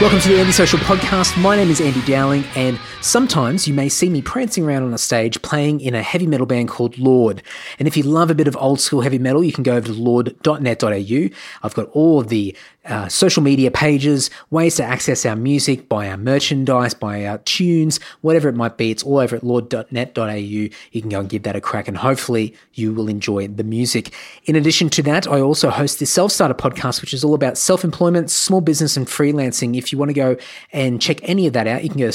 Welcome to the Andy Social Podcast. My name is Andy Dowling, and sometimes you may see me prancing around on a stage playing in a heavy metal band called Lord. And if you love a bit of old school heavy metal, you can go over to lord.net.au. I've got all of the uh, social media pages, ways to access our music, buy our merchandise, buy our tunes, whatever it might be. It's all over at lord.net.au. You can go and give that a crack, and hopefully you will enjoy the music. In addition to that, I also host the Self Starter podcast, which is all about self employment, small business, and freelancing. If you want to go and check any of that out, you can go to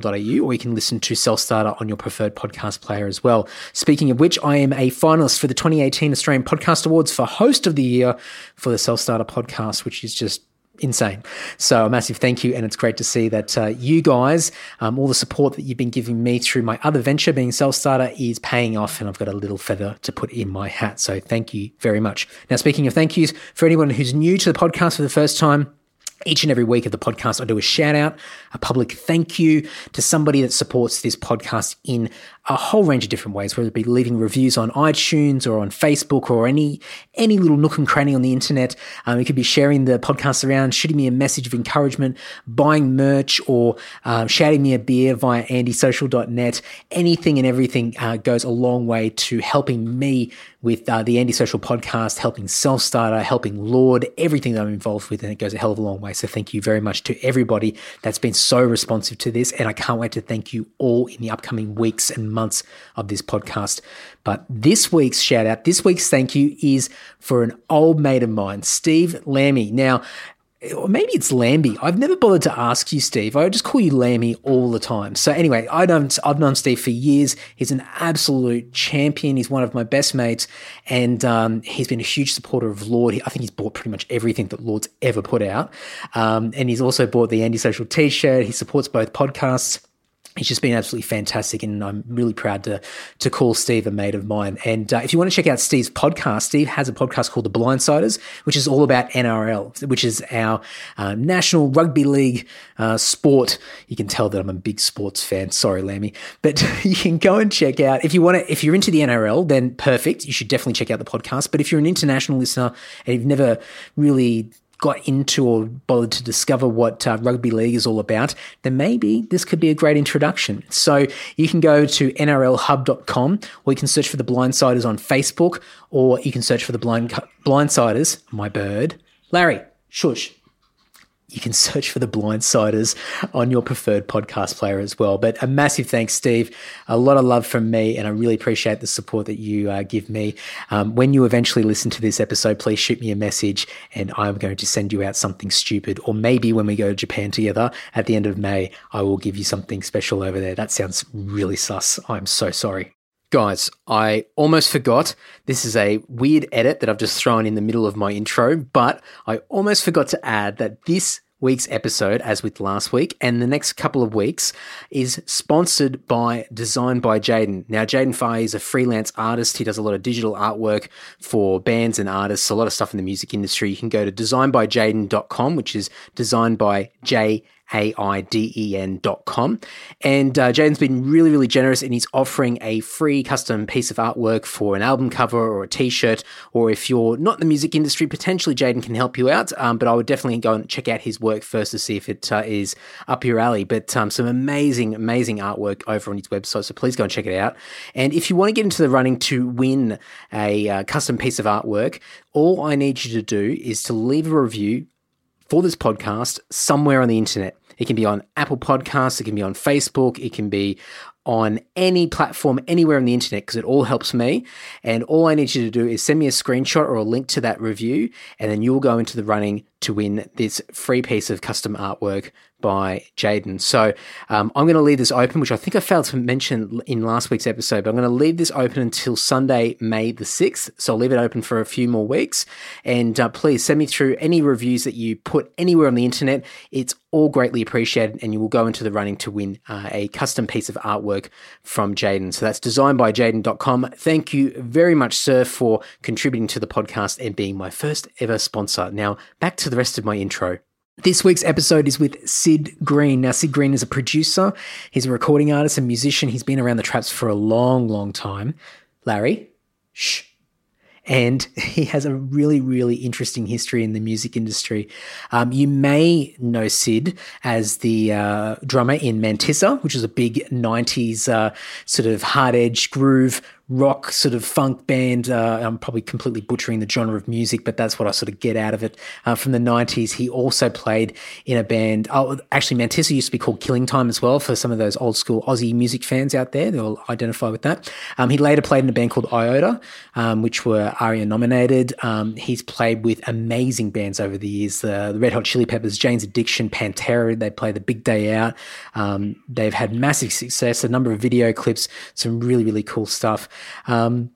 selfstarter.com.au or you can listen to Self Starter on your preferred podcast player as well. Speaking of which, I am a finalist for the 2018 Australian Podcast Awards for Host of the Year for the Self Starter podcast, which is just insane. So a massive thank you, and it's great to see that uh, you guys, um, all the support that you've been giving me through my other venture, being Self Starter, is paying off, and I've got a little feather to put in my hat. So thank you very much. Now, speaking of thank yous, for anyone who's new to the podcast for the first time. Each and every week of the podcast, I do a shout out, a public thank you to somebody that supports this podcast in a whole range of different ways, whether it be leaving reviews on iTunes or on Facebook or any any little nook and cranny on the internet. Um, it could be sharing the podcast around, shooting me a message of encouragement, buying merch, or um, shouting me a beer via andysocial.net. Anything and everything uh, goes a long way to helping me with uh, the Andy Social podcast, helping Self Starter, helping Lord, everything that I'm involved with, and it goes a hell of a long way. So thank you very much to everybody that's been so responsive to this, and I can't wait to thank you all in the upcoming weeks and months of this podcast. But this week's shout out, this week's thank you is for an old mate of mine, Steve Lammy. Now, or maybe it's Lambie. I've never bothered to ask you, Steve. I just call you Lammy all the time. So anyway, I I've known Steve for years. He's an absolute champion. He's one of my best mates, and um, he's been a huge supporter of Lord. I think he's bought pretty much everything that Lord's ever put out, um, and he's also bought the Andy Social T-shirt. He supports both podcasts he's just been absolutely fantastic, and I'm really proud to to call Steve a mate of mine. And uh, if you want to check out Steve's podcast, Steve has a podcast called The Blindsiders, which is all about NRL, which is our uh, National Rugby League uh, sport. You can tell that I'm a big sports fan. Sorry, Lammy, but you can go and check out if you want to. If you're into the NRL, then perfect. You should definitely check out the podcast. But if you're an international listener and you've never really got into or bothered to discover what uh, rugby league is all about, then maybe this could be a great introduction. So you can go to nrlhub.com or you can search for the Blindsiders on Facebook or you can search for the blind Blindsiders, my bird, Larry, shush you can search for the blindsiders on your preferred podcast player as well. But a massive thanks steve. A lot of love from me and i really appreciate the support that you uh, give me. Um, when you eventually listen to this episode please shoot me a message and i'm going to send you out something stupid. Or maybe when we go to japan together at the end of may i will give you something special over there. That sounds really sus. I'm so sorry. Guys, I almost forgot. This is a weird edit that I've just thrown in the middle of my intro, but I almost forgot to add that this week's episode, as with last week, and the next couple of weeks, is sponsored by Design by Jaiden. Now, Jaiden Faye is a freelance artist. He does a lot of digital artwork for bands and artists, a lot of stuff in the music industry. You can go to designbyjaiden.com, which is designed by J a-I-D-E-N dot com. And uh, Jaiden's been really, really generous and he's offering a free custom piece of artwork for an album cover or a t-shirt. Or if you're not in the music industry, potentially Jaiden can help you out. Um, but I would definitely go and check out his work first to see if it uh, is up your alley. But um, some amazing, amazing artwork over on his website. So please go and check it out. And if you want to get into the running to win a uh, custom piece of artwork, all I need you to do is to leave a review for this podcast somewhere on the internet. It can be on Apple Podcasts, it can be on Facebook, it can be on any platform anywhere on the internet because it all helps me. And all I need you to do is send me a screenshot or a link to that review, and then you'll go into the running to win this free piece of custom artwork by Jaiden. So um, I'm going to leave this open, which I think I failed to mention in last week's episode, but I'm going to leave this open until Sunday, May the 6th. So I'll leave it open for a few more weeks. And uh, please send me through any reviews that you put anywhere on the internet. It's all greatly appreciated, and you will go into the running to win uh, a custom piece of artwork from Jaiden. So that's designed by designbyjaiden.com. Thank you very much, sir, for contributing to the podcast and being my first ever sponsor. Now, back to the rest of my intro. This week's episode is with Syd Green. Now, Syd Green is a producer, he's a recording artist and musician. He's been around the traps for a long, long time. Larry, shh. and he has a really, really interesting history in the music industry. Um, you may know Syd as the uh, drummer in Mantissa, which is a big 90s uh, sort of hard edge groove rock sort of funk band. Uh, I'm probably completely butchering the genre of music, but that's what I sort of get out of it. Uh, from the 90s, he also played in a band. Oh, actually, Mantissa used to be called Killing Time as well for some of those old school Aussie music fans out there. They'll identify with that. Um, he later played in a band called Iota, um, which were ARIA nominated. Um, he's played with amazing bands over the years uh, the Red Hot Chili Peppers, Jane's Addiction, Pantera. They play the Big Day Out. Um, they've had massive success, a number of video clips, some really, really cool stuff. Um,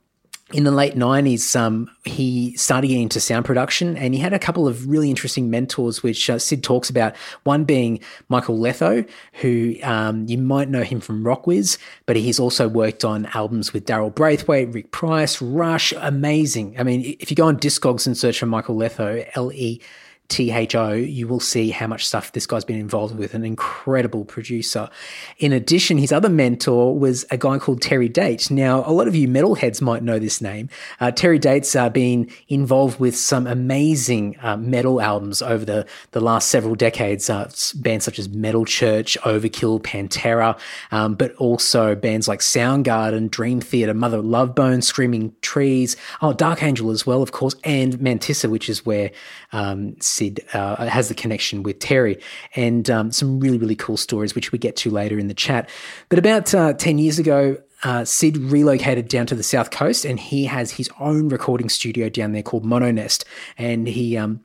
in the late 90s, um, he started getting into sound production and he had a couple of really interesting mentors, which uh, Syd talks about. One being Michael Letho, who um, you might know him from Rockwiz, but he's also worked on albums with Daryl Braithwaite, Rick Price, Rush. Amazing. I mean, if you go on Discogs and search for Michael Letho, L E THO, you will see how much stuff this guy's been involved with, an incredible producer. In addition, his other mentor was a guy called Terry Date. Now, a lot of you metalheads might know this name. Uh, Terry Date's uh, been involved with some amazing uh, metal albums over the, the last several decades, uh, bands such as Metal Church, Overkill, Pantera, um, but also bands like Soundgarden, Dream Theater, Mother Love Bone, Screaming Trees, oh, Dark Angel as well, of course, and Mantissa, which is where um, Syd uh, has the connection with Terry, and um, some really, really cool stories, which we get to later in the chat. But about uh, 10 years ago, uh, Syd relocated down to the south coast, and he has his own recording studio down there called MonoNest, and he um,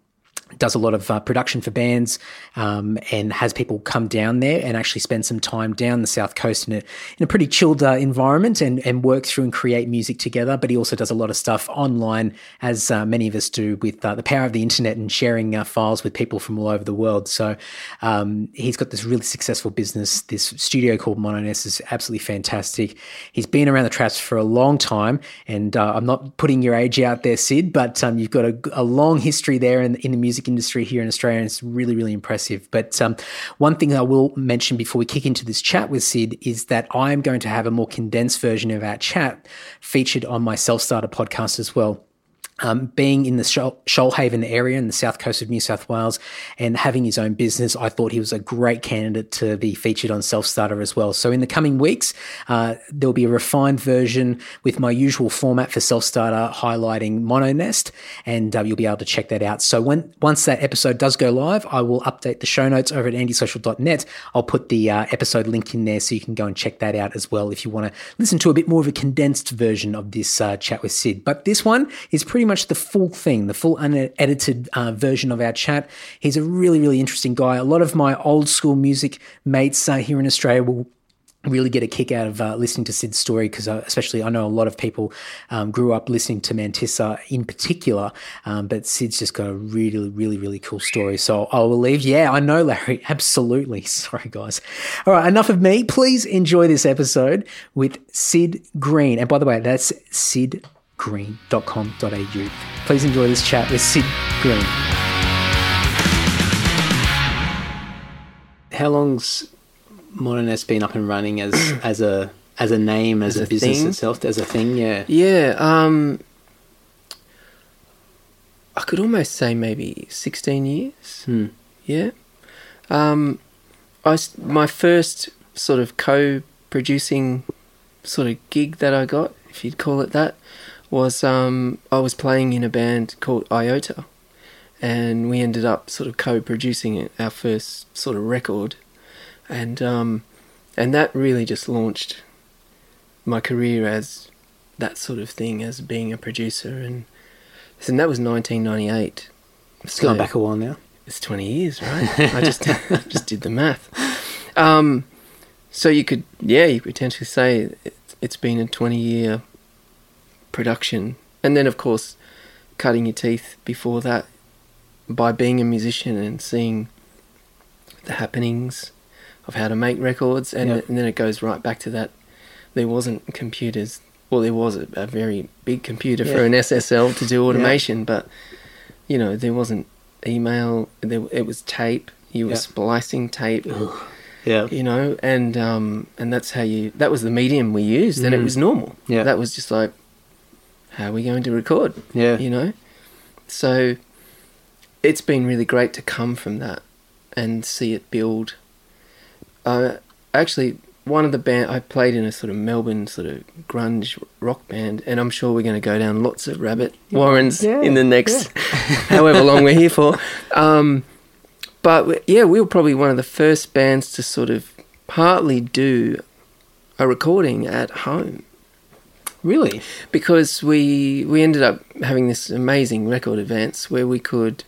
does a lot of uh, production for bands um, and has people come down there and actually spend some time down the south coast in a, in a pretty chilled uh, environment and, and work through and create music together. But he also does a lot of stuff online, as uh, many of us do, with uh, the power of the internet and sharing uh, files with people from all over the world. So um, he's got this really successful business. This studio called MonoNest is absolutely fantastic. He's been around the traps for a long time, and uh, I'm not putting your age out there, Syd, but um, you've got a, a long history there in, in the music music industry here in Australia, and it's really, really impressive. But um, one thing I will mention before we kick into this chat with Syd is that I'm going to have a more condensed version of our chat featured on my Self Starter podcast as well. Um, being in the Shoalhaven area in the south coast of New South Wales and having his own business, I thought he was a great candidate to be featured on Self Starter as well. So, in the coming weeks, uh, there'll be a refined version with my usual format for Self Starter highlighting MonoNest, and uh, you'll be able to check that out. So, when once that episode does go live, I will update the show notes over at andysocial.net. I'll put the uh, episode link in there so you can go and check that out as well if you want to listen to a bit more of a condensed version of this uh, chat with Syd. But this one is pretty much the full thing, the full unedited uh, version of our chat. He's a really, really interesting guy. A lot of my old school music mates uh, here in Australia will really get a kick out of uh, listening to Syd's story because, uh, especially, I know a lot of people um, grew up listening to Mantissa in particular, um, but Syd's just got a really, really, really cool story. So I will leave. Yeah, I know, Larry. Absolutely. Sorry, guys. All right, enough of me. Please enjoy this episode with Syd Green. And by the way, that's Syd green.com.au. Please enjoy this chat with Syd Green. How long's MonoNest been up and running as as a as a name, as, as a, a, business thing? itself, as a thing? Yeah. Yeah. Um, I could almost say maybe 16 years. Hmm. Yeah. Um, I, my first sort of co producing sort of gig that I got, if you'd call it that, was um, I was playing in a band called Iota, and we ended up sort of co-producing it, our first sort of record, and um, and that really just launched my career as that sort of thing, as being a producer, and and that was 1998. It's so, gone back a while now. It's 20 years, right? I just just did the math. Um, so you could, yeah, you could potentially say it, it's been a 20 year production, and then of course cutting your teeth before that by being a musician and seeing the happenings of how to make records, and, yep. and then it goes right back to that. There wasn't computers. Well, there was a, a very big computer yeah. for an SSL to do automation, yeah. but you know there wasn't email. There, it was tape. You were splicing tape. Yeah. You know, and um, and that's how you. That was the medium we used, mm. and it mm. was normal. Yeah. That was just like how are we going to record? Yeah. You know? So it's been really great to come from that and see it build. Uh, actually, one of the band I played in a sort of Melbourne sort of grunge rock band, and I'm sure we're going to go down lots of rabbit warrens Yeah, in the next however long we're here for. Um, but yeah, we were probably one of the first bands to sort of partly do a recording at home Really? because we we ended up having this amazing record advance where we could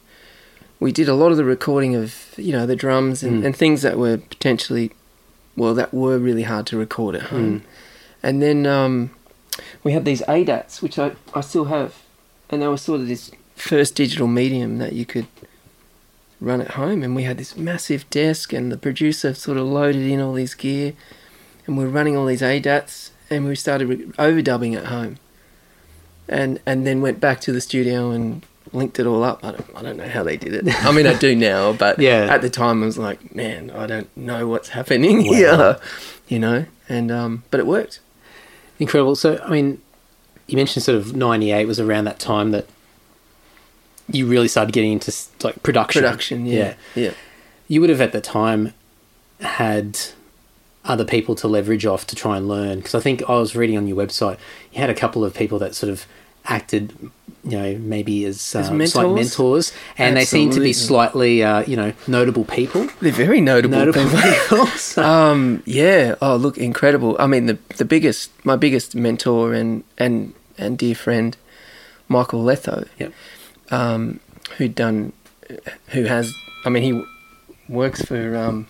we did a lot of the recording of you know the drums and, Mm. and things that were potentially well that were really hard to record at home. And then um, we had these ADATs which I, I still have and they were sort of this first digital medium that you could run at home. And we had this massive desk and the producer sort of loaded in all these gear. And we were running all these ADATs and we started overdubbing at home and and then went back to the studio and linked it all up. I don't, I don't know how they did it. I mean, I do now, but Yeah. at the time I was like, man, I don't know what's happening Wow. here, you know. And um, but it worked. Incredible. So, I mean, you mentioned sort of 98 was around that time that you really started getting into like production. Production, yeah, yeah, You would have at the time had other people to leverage off to try and learn. Because I think I was reading on your website, you had a couple of people that sort of acted, you know, maybe as, As um, slight mentors? mentors, and they seem to be slightly, uh, you know, notable people. They're very notable. Notable people. people. So- Um, yeah. Oh, look, incredible. I mean, the the biggest, my biggest mentor and and and dear friend, Michael Letho. Yep. Um, who'd done, who has. I mean, he works for um,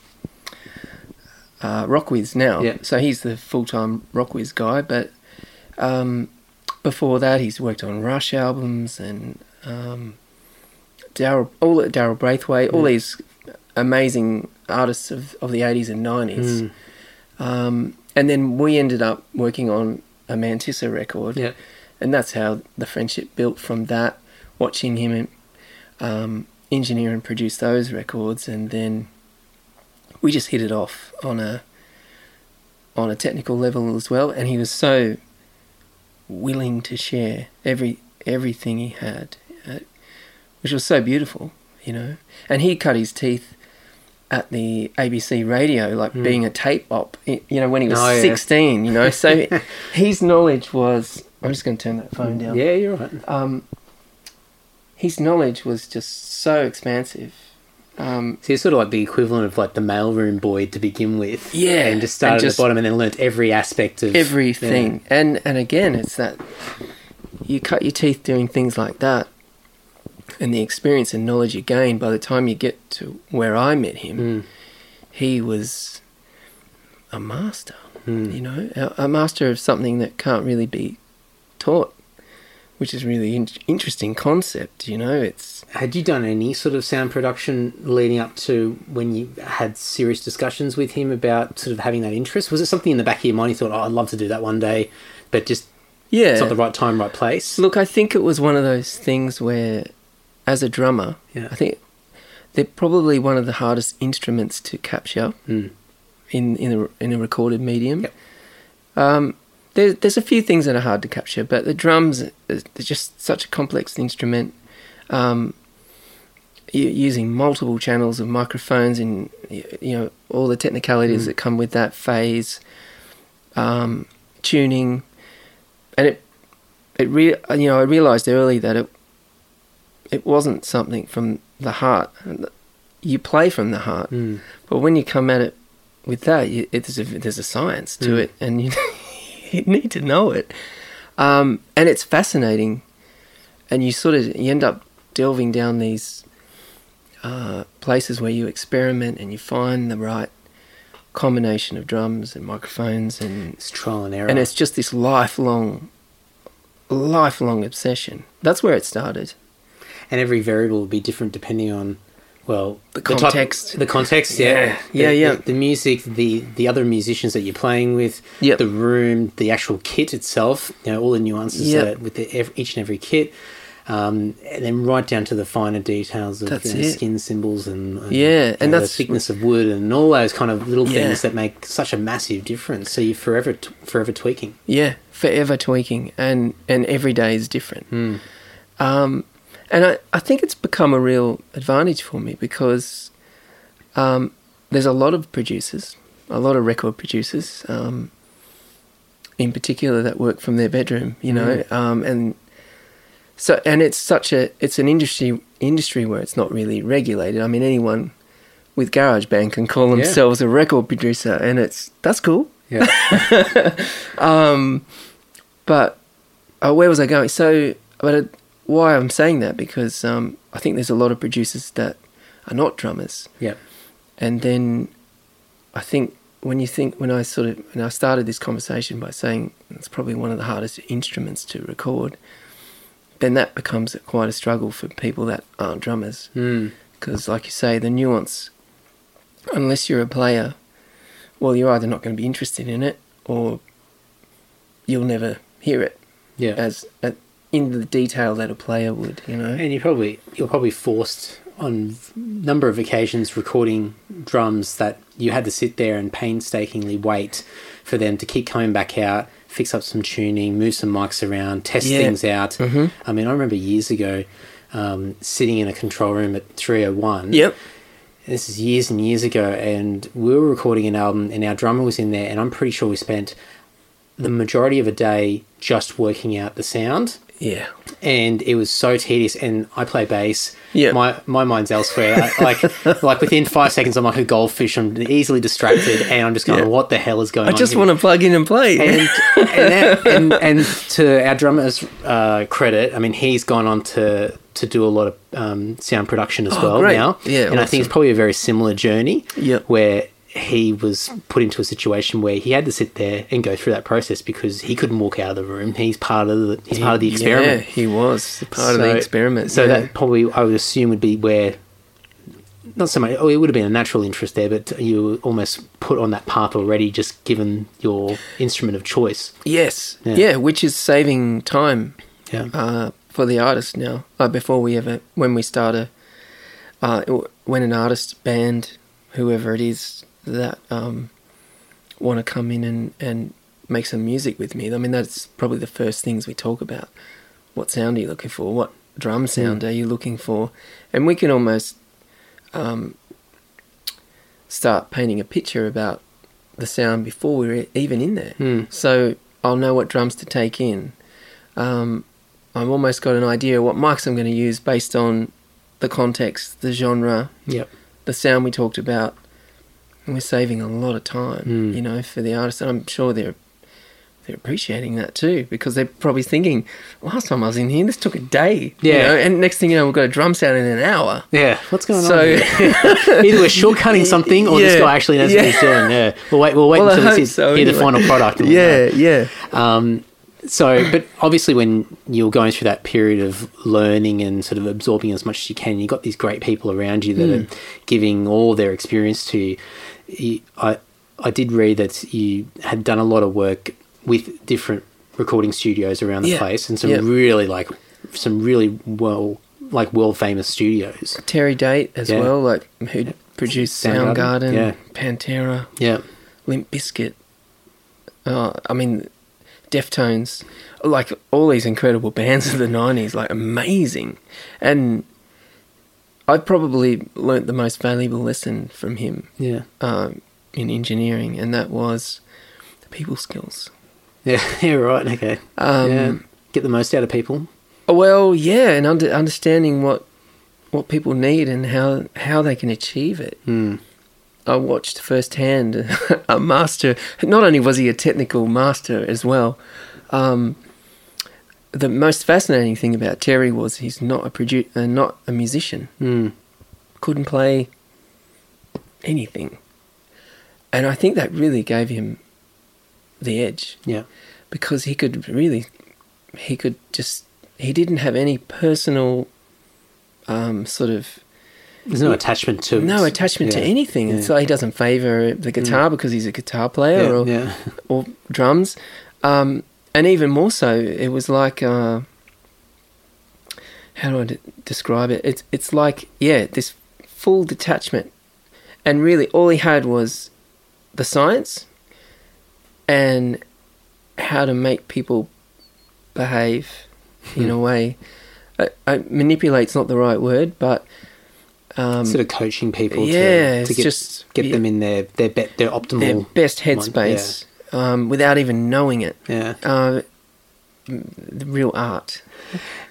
uh, Rockwiz now. Yeah. So he's the full time Rockwiz guy. But um, before that, he's worked on Rush albums and um, Daryl, all Daryl Braithwaite, all these amazing artists of, of the 80s and 90s. Mm. Um, and then we ended up working on a Mantissa record, Yeah. and that's how the friendship built from that. Watching him um, engineer and produce those records, and then we just hit it off on a on a technical level as well. And he was so willing to share every everything he had, uh, which was so beautiful, you know. And he cut his teeth at the ABC radio, like Mm. being a tape op, you know, when he was Oh, yeah. 16, you know. So his knowledge was. I'm just going to turn that phone down. Yeah, you're right. Um, his knowledge was just so expansive. Um, So you're sort of like the equivalent of like the mailroom boy to begin with. Yeah, And just started and at the bottom and then learnt every aspect of everything, and and again, it's that you cut your teeth doing things like that, and the experience and knowledge you gain by the time you get to where I met him, Mm. he was a master. Mm. You know, a, a master of something that can't really be taught, which is really in- interesting concept. You know, it's Had you done any sort of sound production leading up to when you had serious discussions with him about sort of having that interest? Was it something in the back of your mind you thought, oh, I'd love to do that one day, but just yeah. it's not the right time, right place? Look, I think it was one of those things where, as a drummer, Yeah. I think they're probably one of the hardest instruments to capture Mm. in in a, in a recorded medium. Yep. Um, there, there's a few things that are hard to capture, but the drums is they're just such a complex instrument. Um, using multiple channels of microphones and you know all the technicalities Mm. that come with that phase, um, tuning, and it it re- you know I realized early that it it wasn't something from the heart. You play from the heart, Mm. but when you come at it with that, you, it, there's, a, there's a science to Mm. it, and you, you need to know it. Um, and it's fascinating, and you sort of you end up delving down these uh, places where you experiment and you find the right combination of drums and microphones, and It's trial and error. and it's just this lifelong, lifelong obsession. That's where it started. and every variable will be different depending on well The context. the context yeah Yeah, yeah, The- yeah. the, the music the the other musicians that you're playing with Yep. the room the actual kit itself you know all the nuances Yep. that with the, each and every kit Um, and then right down to the finer details of you know, skin cymbals and, and Yeah, you and know, that's- the thickness of wood and all those kind of little Yeah. things that make such a massive difference. So you're forever t- forever tweaking. Yeah, forever tweaking, and and every day is different. Mm. Um, and I, I think it's become a real advantage for me because um, there's a lot of producers, a lot of record producers, um, in particular that work from their bedroom, you know, um, and so and it's such a it's an industry industry where it's not really regulated. I mean, anyone with GarageBand can call Yeah. themselves a record producer, and it's that's cool. Yeah. Um, but uh, where was I going? So, but uh, why I'm saying that because um, I think there's a lot of producers that are not drummers, yeah. and then I think when you think when I sort of when I started this conversation by saying it's probably one of the hardest instruments to record, then that becomes quite a struggle for people that aren't drummers Mm. because, like you say, the nuance, unless you're a player, well, you're either not going to be interested in it or you'll never hear it Yeah. as uh, in the detail that a player would, you know. And you probably you're probably forced on a number of occasions recording drums that you had to sit there and painstakingly wait for them to keep coming back out, fix up some tuning, move some mics around, test Yeah. things out. Mhm. I mean, I remember years ago um, sitting in a control room at 301. Yep. This is years and years ago, and we were recording an album, and our drummer was in there, and I'm pretty sure we spent the majority of a day just working out the sound Yeah. and it was so tedious. And I play bass. Yeah. My my mind's elsewhere. I- like like within five seconds, I'm like a goldfish. I'm easily distracted, and I'm just going, Yeah. "What the hell is going I on?" I just here?" want to plug in and play. And and, that, and and to our drummer's uh, credit, I mean, he's gone on to to do a lot of um, sound production as Oh, well great. now. Yeah, and I think it's probably a very similar journey. Yep. where he was put into a situation where he had to sit there and go through that process because he couldn't walk out of the room. He's part of the he's part of the experiment. Yeah, he was part of the experiment. So yeah. that probably I would assume would be where not so much. Oh, it would have been a natural interest there, but you were almost put on that path already, just given your instrument of choice. yes, Yeah. yeah. which is saving time Yeah. uh, for the artist now. Uh, before we ever, when we start a, uh, when an artist, band, whoever it is that um, want to come in and, and make some music with me, I mean, that's probably the first things we talk about. What sound are you looking for? What drum sound are you looking for? And we can almost um, start painting a picture about the sound before we're even in there. Hmm. So I'll know what drums to take in. Um, I've almost got an idea what mics I'm going to use based on the context, the genre, Yep. the sound we talked about. And we're saving a lot of time, Mm. you know, for the artist. And I'm sure they're they're appreciating that too because they're probably thinking, last time I was in here, this took a day. you Yeah. know, and next thing you know, we've got a drum sound in an hour. Yeah. What's going So- on? here? Either we're shortcutting something, or this guy actually knows what he's doing. Yeah. We'll wait. We'll wait Well, until we hope see so, hear the final product. and we'll Yeah, know. yeah. Um, so, but obviously, when you're going through that period of learning and sort of absorbing as much as you can, you've got these great people around you that Hmm. are giving all their experience to you. You. I, I did read that you had done a lot of work with different recording studios around the Yeah. place and some Yeah. really like some really well like world famous studios. Terry Date as Yeah. well, like who produced Soundgarden, Soundgarden, yeah. Pantera, Yeah. Limp Bizkit. Uh, I mean, Deftones, like all these incredible bands of the '90s, like amazing. And I probably learnt the most valuable lesson from him Yeah. um, in engineering, and that was the people skills. Yeah. Yeah. Right. Okay. Um, yeah. Get the most out of people. Well, yeah, and under, understanding what what people need and how how they can achieve it. Hmm. I watched firsthand a master. Not only was he a technical master as well, um, the most fascinating thing about Terry was he's not a produ- uh, not a musician. Hmm. Couldn't play anything, and I think that really gave him the edge Yeah. because he could really, he could just he didn't have any personal, um, sort of There's no attachment to no attachment to Yeah. anything. It's like he doesn't favor the guitar because he's a guitar player Yeah, or, yeah. or drums. Um, and even more so, it was like uh, how do I describe it? It's it's like yeah, this full detachment, and really all he had was the science and how to make people behave in a way. I, I, manipulate's not the right word, but um, sort of coaching people yeah, to, to get, just get yeah, them in their their, be, their optimal their best headspace um, without even knowing it. Yeah, Uh, the real art.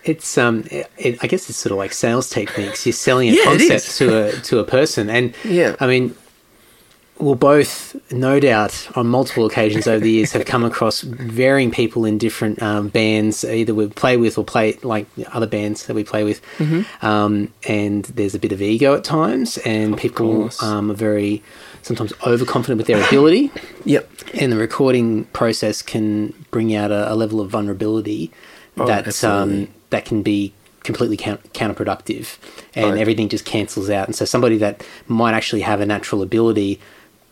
it's um, it, it, I guess it's sort of like sales techniques. You're selling a Yeah, concept to a to a person, and Yeah. I mean, we'll both, no doubt, on multiple occasions over the years, have come across varying people in different um, bands, either we play with or play like other bands that we play with. Mm-hmm. Um, and there's a bit of ego at times, and people um, are very sometimes overconfident with their ability. Yep. and the recording process can bring out a, a level of vulnerability Oh, that um, that can be completely count- counterproductive, and Right. everything just cancels out. And so somebody that might actually have a natural ability,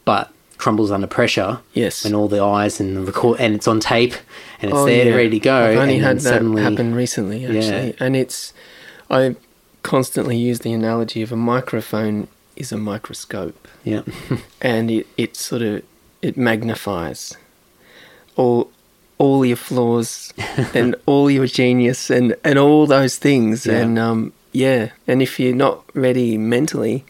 but crumbles under pressure. Yes. and all the eyes and the record, and it's on tape, and it's Oh, there yeah. ready to go. I've only had that suddenly, happen recently, actually, Yeah. and it's. I constantly use the analogy of a microphone is a microscope, Yeah, and it, it sort of it magnifies all all your flaws and all your genius and and all those things, Yeah. and um yeah, and if you're not ready mentally.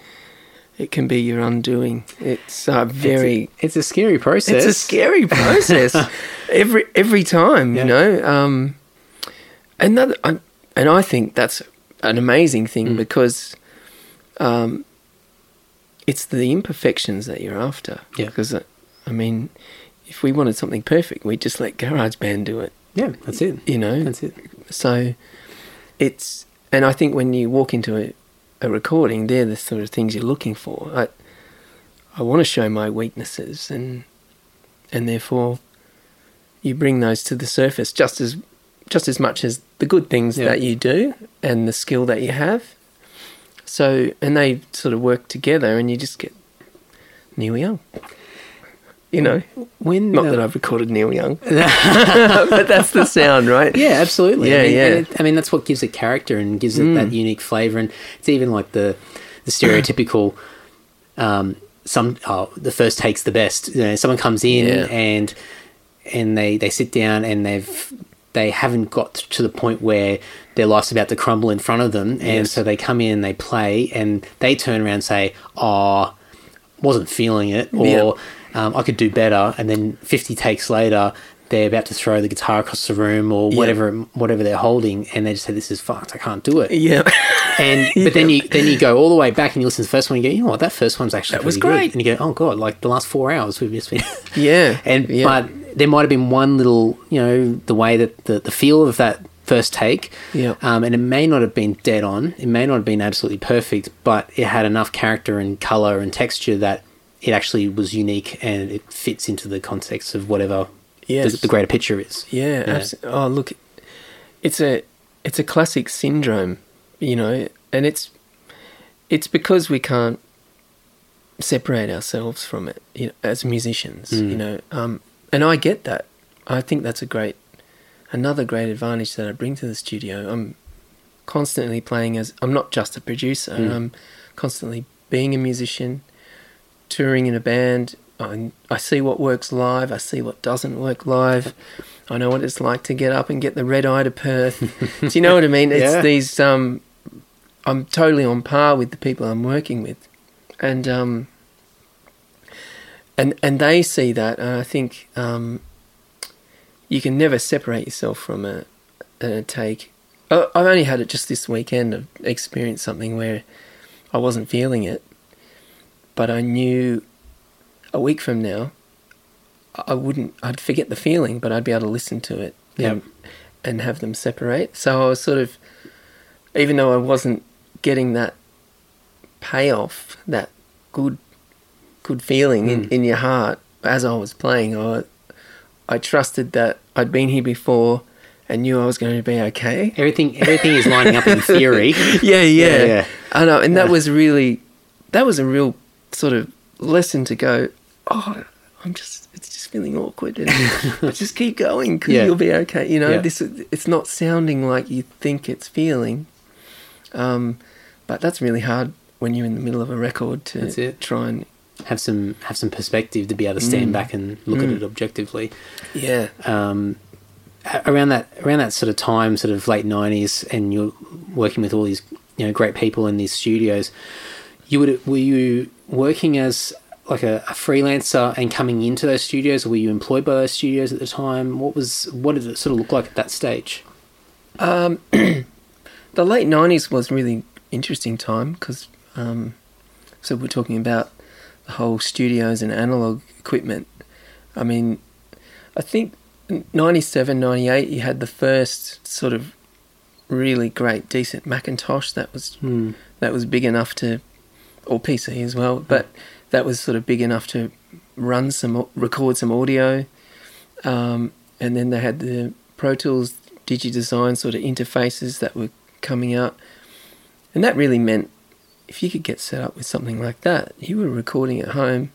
It can be your undoing. It's uh, very it's a scary process. it's a scary process every every time, Yeah. you know. Um, and that, I, and I think that's an amazing thing Mm. because um, it's the imperfections that you're after. Yeah. Because uh, I mean, if we wanted something perfect, we'd just let GarageBand do it. Yeah, that's it. You know. That's it. So it's and I think when you walk into a, a recording, they're the sort of things you're looking for. I I want to show my weaknesses and and therefore you bring those to the surface just as just as much as the good things Yeah. that you do and the skill that you have. So and they sort of work together and you just get Neil Young. You know, When not uh, that I've recorded Neil Young, but that's the sound, right? Yeah, absolutely. Yeah, I mean, yeah. it- I mean, that's what gives it character and gives it that unique flavor, and it's even like the the stereotypical. Um, some oh, the first takes the best. You know, someone comes in Yeah. and and they they sit down and they've they haven't got to the point where their life's about to crumble in front of them, and Yes. so they come in and they play, and they turn around and say, "Oh, wasn't feeling it," or Yeah. um, "I could do better," and then fifty takes later. They're about to throw the guitar across the room or Yeah. whatever whatever they're holding, and they just say, "This is fucked. I can't do it." Yeah. And but then you then you go all the way back and you listen to the first one. and You go, you know what? That first one's actually That was pretty good." great. And you go, "Oh god!" Like the last four hours we've just been. Yeah. and yeah. but there might have been one little, you know, the way that the the feel of that first take. Yeah. Um, and it may not have been dead on. It may not have been absolutely perfect, but it had enough character and color and texture that it actually was unique and it fits into the context of whatever Yes. the, the greater picture is. Yeah, Yeah. abso- oh look, it's a it's a classic syndrome, you know, and it's it's because we can't separate ourselves from it you know, as musicians, Mm. you know. Um, and I get that. I think that's a great another great advantage that I bring to the studio. I'm constantly playing as I'm not just a producer. Mm. I'm constantly being a musician, touring in a band. I, I see what works live. I see what doesn't work live. I know what it's like to get up and get the red eye to Perth. Do you know what I mean? It's Yeah. these. Um, I'm totally on par with the people I'm working with, and um, and and they see that, and I think um, you can never separate yourself from a, a take. I've only had it just this weekend. I've experienced something where I wasn't feeling it, but I knew a week from now I wouldn't. I'd forget the feeling, but I'd be able to listen to it and, and have them separate. So I was sort of, even though I wasn't getting that payoff, that good, good feeling in, Mm. in your heart as I was playing, I, I trusted that I'd been here before and knew I was going to be okay. Everything everything is lining up in theory. yeah, yeah, Yeah, yeah. I know, and that was really, that was a real sort of lesson to go. Oh, I'm just, it's just feeling awkward, and just keep going because Yeah. you'll be okay. You know, Yeah. this, it's not sounding like you think it's feeling, Um, but that's really hard when you're in the middle of a record to try and Have some have some perspective to be able to stand Mm. back and look at Mm. it objectively. yeah. um, around that around that sort of time, sort of late nineties, and you're working with all these you know great people in these studios. You would were you working as like a, a freelancer and coming into those studios, or were you employed by those studios at the time? What was what did it sort of look like at that stage? Um, the late nineties was really interesting time because um, so we're talking about whole studios and analog equipment. I mean, I think 97, 98, you had the first sort of really great, decent Macintosh that was Hmm. that was big enough to, or PC as well, but that was sort of big enough to run some, record some audio. Um, and then they had the Pro Tools DigiDesign sort of interfaces that were coming out. And that really meant if you could get set up with something like that, you were recording at home,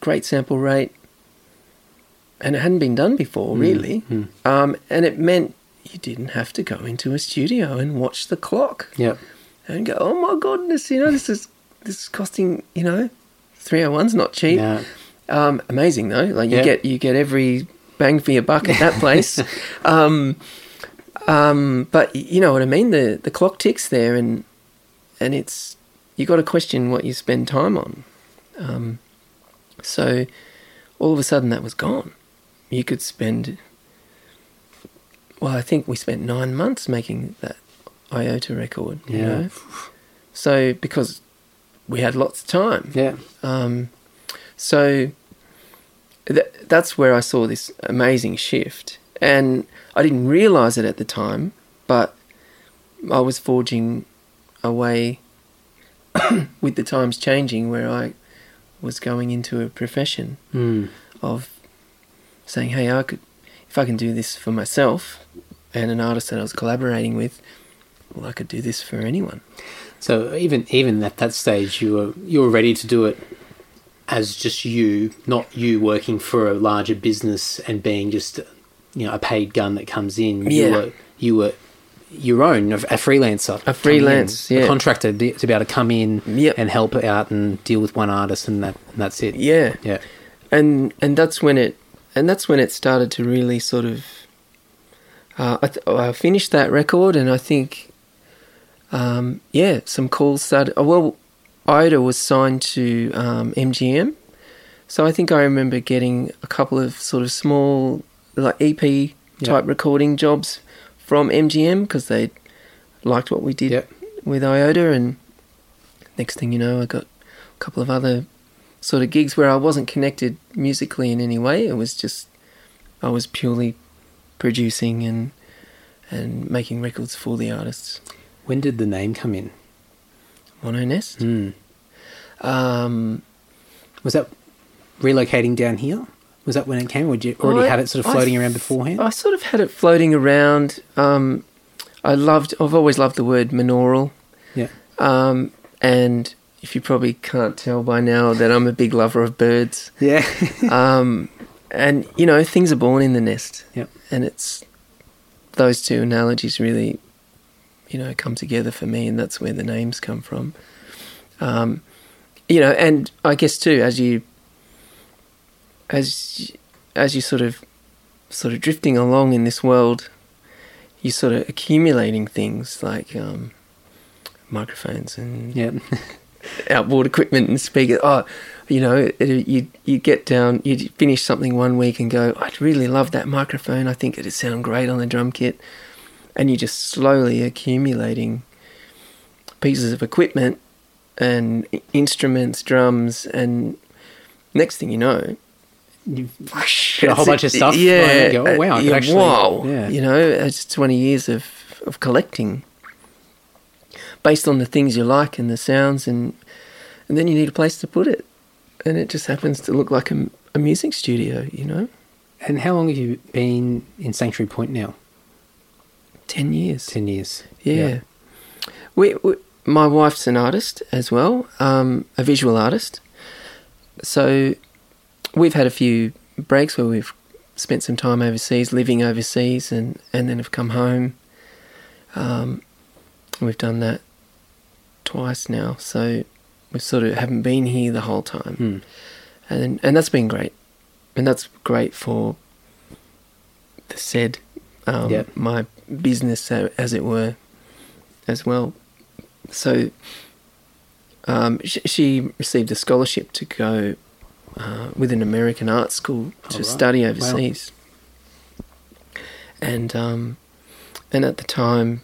great sample rate, and it hadn't been done before, really. Mm. Um, and it meant you didn't have to go into a studio and watch the clock Yep. and go, oh my goodness, you know, this is this is costing, you know, three oh one's not cheap. Yeah. Um, amazing though, like you Yeah. get you get every bang for your buck at that place. um, um, but you know what I mean. The the clock ticks there, and and it's you got to question what you spend time on. Um, so all of a sudden that was gone. You could spend. Well, I think we spent nine months making that Iota record. You Yeah. know? So because we had lots of time. Yeah. Um, so th- that's where I saw this amazing shift. And I didn't realize it at the time, but I was forging a way with the times changing where I was going into a profession Mm. of saying, hey, I could, if I can do this for myself and an artist that I was collaborating with, well, I could do this for anyone. So even even at that stage, you were you were ready to do it as just you, not you working for a larger business and being just you know a paid gun that comes in. You Yeah. were you were your own a freelancer, A freelance, in, yeah. a contractor to be able to come in Yep. and help out and deal with one artist, and that and that's it. Yeah. yeah, and and that's when it and that's when it started to really sort of uh, I, th- I finished that record and I think um, yeah some calls started oh, well Iota was signed to um, MGM so I think I remember getting a couple of sort of small like EP type recording jobs from MGM because they liked what we did Yep. with Iota and next thing you know I got a couple of other sort of gigs where I wasn't connected musically in any way. It was just I was purely producing and and making records for the artists. When did the name come in? Mono Nest. Mm. Um, Was that relocating down here? Was that when it came, or did you already I- had it sort of floating th- around beforehand? I sort of had it floating around. Um, I loved. I've always loved the word monaural. yeah, Um, and if you probably can't tell by now that I'm a big lover of birds. yeah, um, and you know things are born in the nest Yep. and it's those two analogies really you know come together for me and that's where the names come from um, you know and i guess too as you as as you sort of sort of drifting along in this world you're sort of accumulating things like um, microphones and yeah. outboard equipment and speakers. Oh, you know, it, you you get down, you finish something one week and go, I'd really love that microphone. I think it'd sound great on the drum kit, and you're just slowly accumulating pieces of equipment and instruments, drums, and next thing you know, You've whoosh, a whole bunch of stuff, Yeah, and you go, "Oh, wow, uh, yeah, actually-" wow, yeah. you know, it's twenty years of of collecting based on the things you like and the sounds and and then you need a place to put it. And it just happens to look like a, a music studio you know? And how long have you been in Sanctuary Point now? 10 years. Ten years. yeah, We, we my wife's an artist as well um, a visual artist. So we've had a few breaks where we've spent some time overseas living overseas and and then have come home um, we've done that twice now, so we sort of haven't been here the whole time, Hmm. and and that's been great, and that's great for the said um, Yeah. my business, as it were, as well. So um, she, she received a scholarship to go uh, with an American art school to right. study Wow. overseas, and um, and at the time,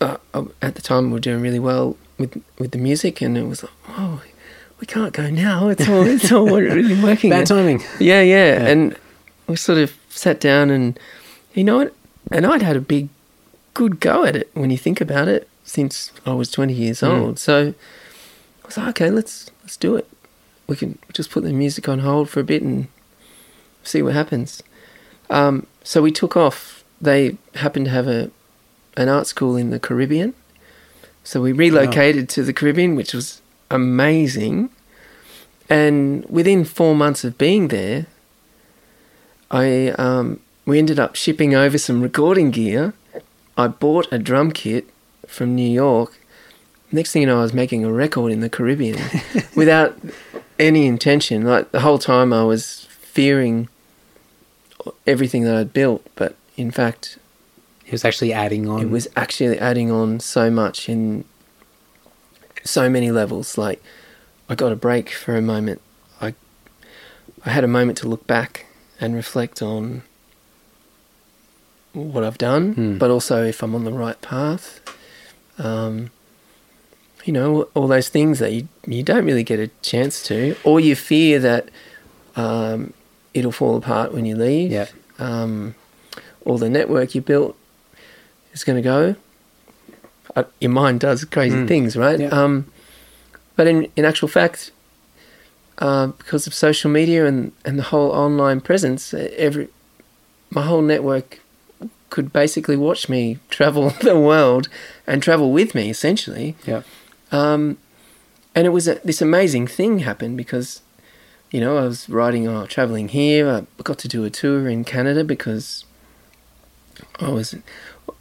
uh, uh, at the time we were doing really well with with the music, and it was like, oh, we can't go now. It's all it's all really working. Bad timing. Yeah, yeah, Yeah. And we sort of sat down and you know what? And I'd had a big good go at it when you think about it since I was 20 years Mm. old. So I was like, okay, let's let's do it. We can just put the music on hold for a bit and see what happens. Um, so we took off. They happened to have a an art school in the Caribbean. So we relocated to the Caribbean, which was amazing. And within four months of being there, I um, we ended up shipping over some recording gear. I bought a drum kit from New York. Next thing you know, I was making a record in the Caribbean without any intention. Like the whole time, I was fearing everything that I'd built, but in fact, It was actually adding on. it was actually adding on so much in so many levels. Like I got a break for a moment. I I had a moment to look back and reflect on what I've done, Hmm. but also if I'm on the right path. Um, you know, all those things that you you don't really get a chance to, or you fear that um, it'll fall apart when you leave. Yeah. Um, all the network you built is going to go. Uh, your mind does crazy Mm. things, right? Yeah. Um, but in in actual fact, uh, because of social media and, and the whole online presence, every my whole network could basically watch me travel the world and travel with me, essentially. Yeah. Um, and it was a, this amazing thing happened because, you know, I was writing, oh, traveling here. I got to do a tour in Canada because I was,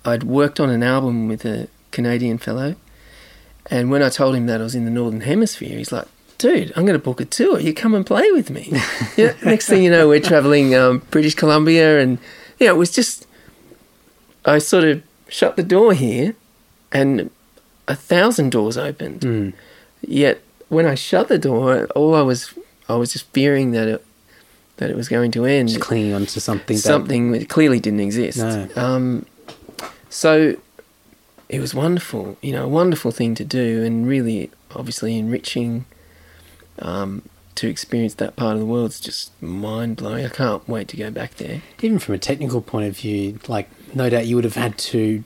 I'd worked on an album with a Canadian fellow, and when I told him that I was in the Northern Hemisphere, he's like, "Dude, I'm going to book a tour. You come and play with me." yeah. Next thing you know, we're traveling um, British Columbia, and yeah, it was just. I sort of shut the door here, and a thousand doors opened. Mm. Yet when I shut the door, all I was I was just fearing that it that it was going to end. Just clinging onto something. something that clearly didn't exist. No. Um, so it was wonderful, you know, a wonderful thing to do, and really, obviously, enriching. Um, to experience that part of the world is just mind blowing. I can't wait to go back there. Even from a technical point of view, like no doubt you would have had to.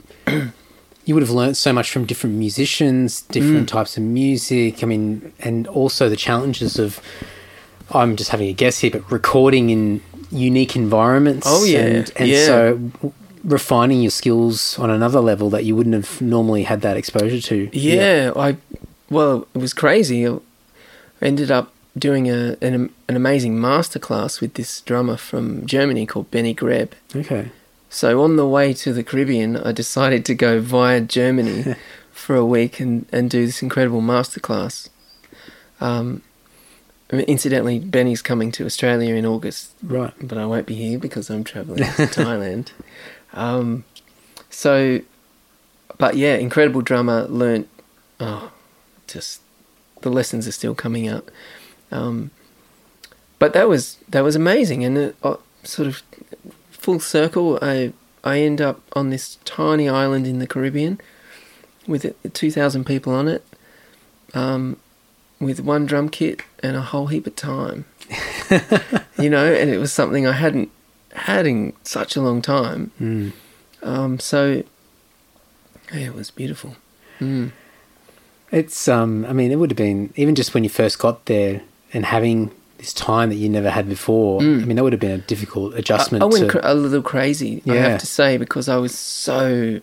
You would have learnt so much from different musicians, different Mm. types of music. I mean, and also the challenges of. I'm just having a guess here, but recording in unique environments. Oh, yeah, and, and yeah. so w- refining your skills on another level that you wouldn't have normally had that exposure to. Yeah, I well, it was crazy. I ended up doing a an, an amazing masterclass with this drummer from Germany called Benny Greb. Okay. So on the way to the Caribbean, I decided to go via Germany for a week and, and do this incredible masterclass. Um, incidentally, Benny's coming to Australia in August, Right. but I won't be here because I'm traveling to Thailand. Um, so, but yeah, incredible drummer. Learned, oh, just the lessons are still coming out. Um, but that was that was amazing, and it, uh, sort of full circle. I I end up on this tiny island in the Caribbean with two thousand people on it, um, with one drum kit and a whole heap of time. you know, and it was something I hadn't had in such a long time. Mm. Um, so yeah, it was beautiful. Mm. It's um I mean it would have been even just when you first got there and having this time that you never had before. Mm. I mean that would have been a difficult adjustment I, I went to a little crazy, I have to say, because I was so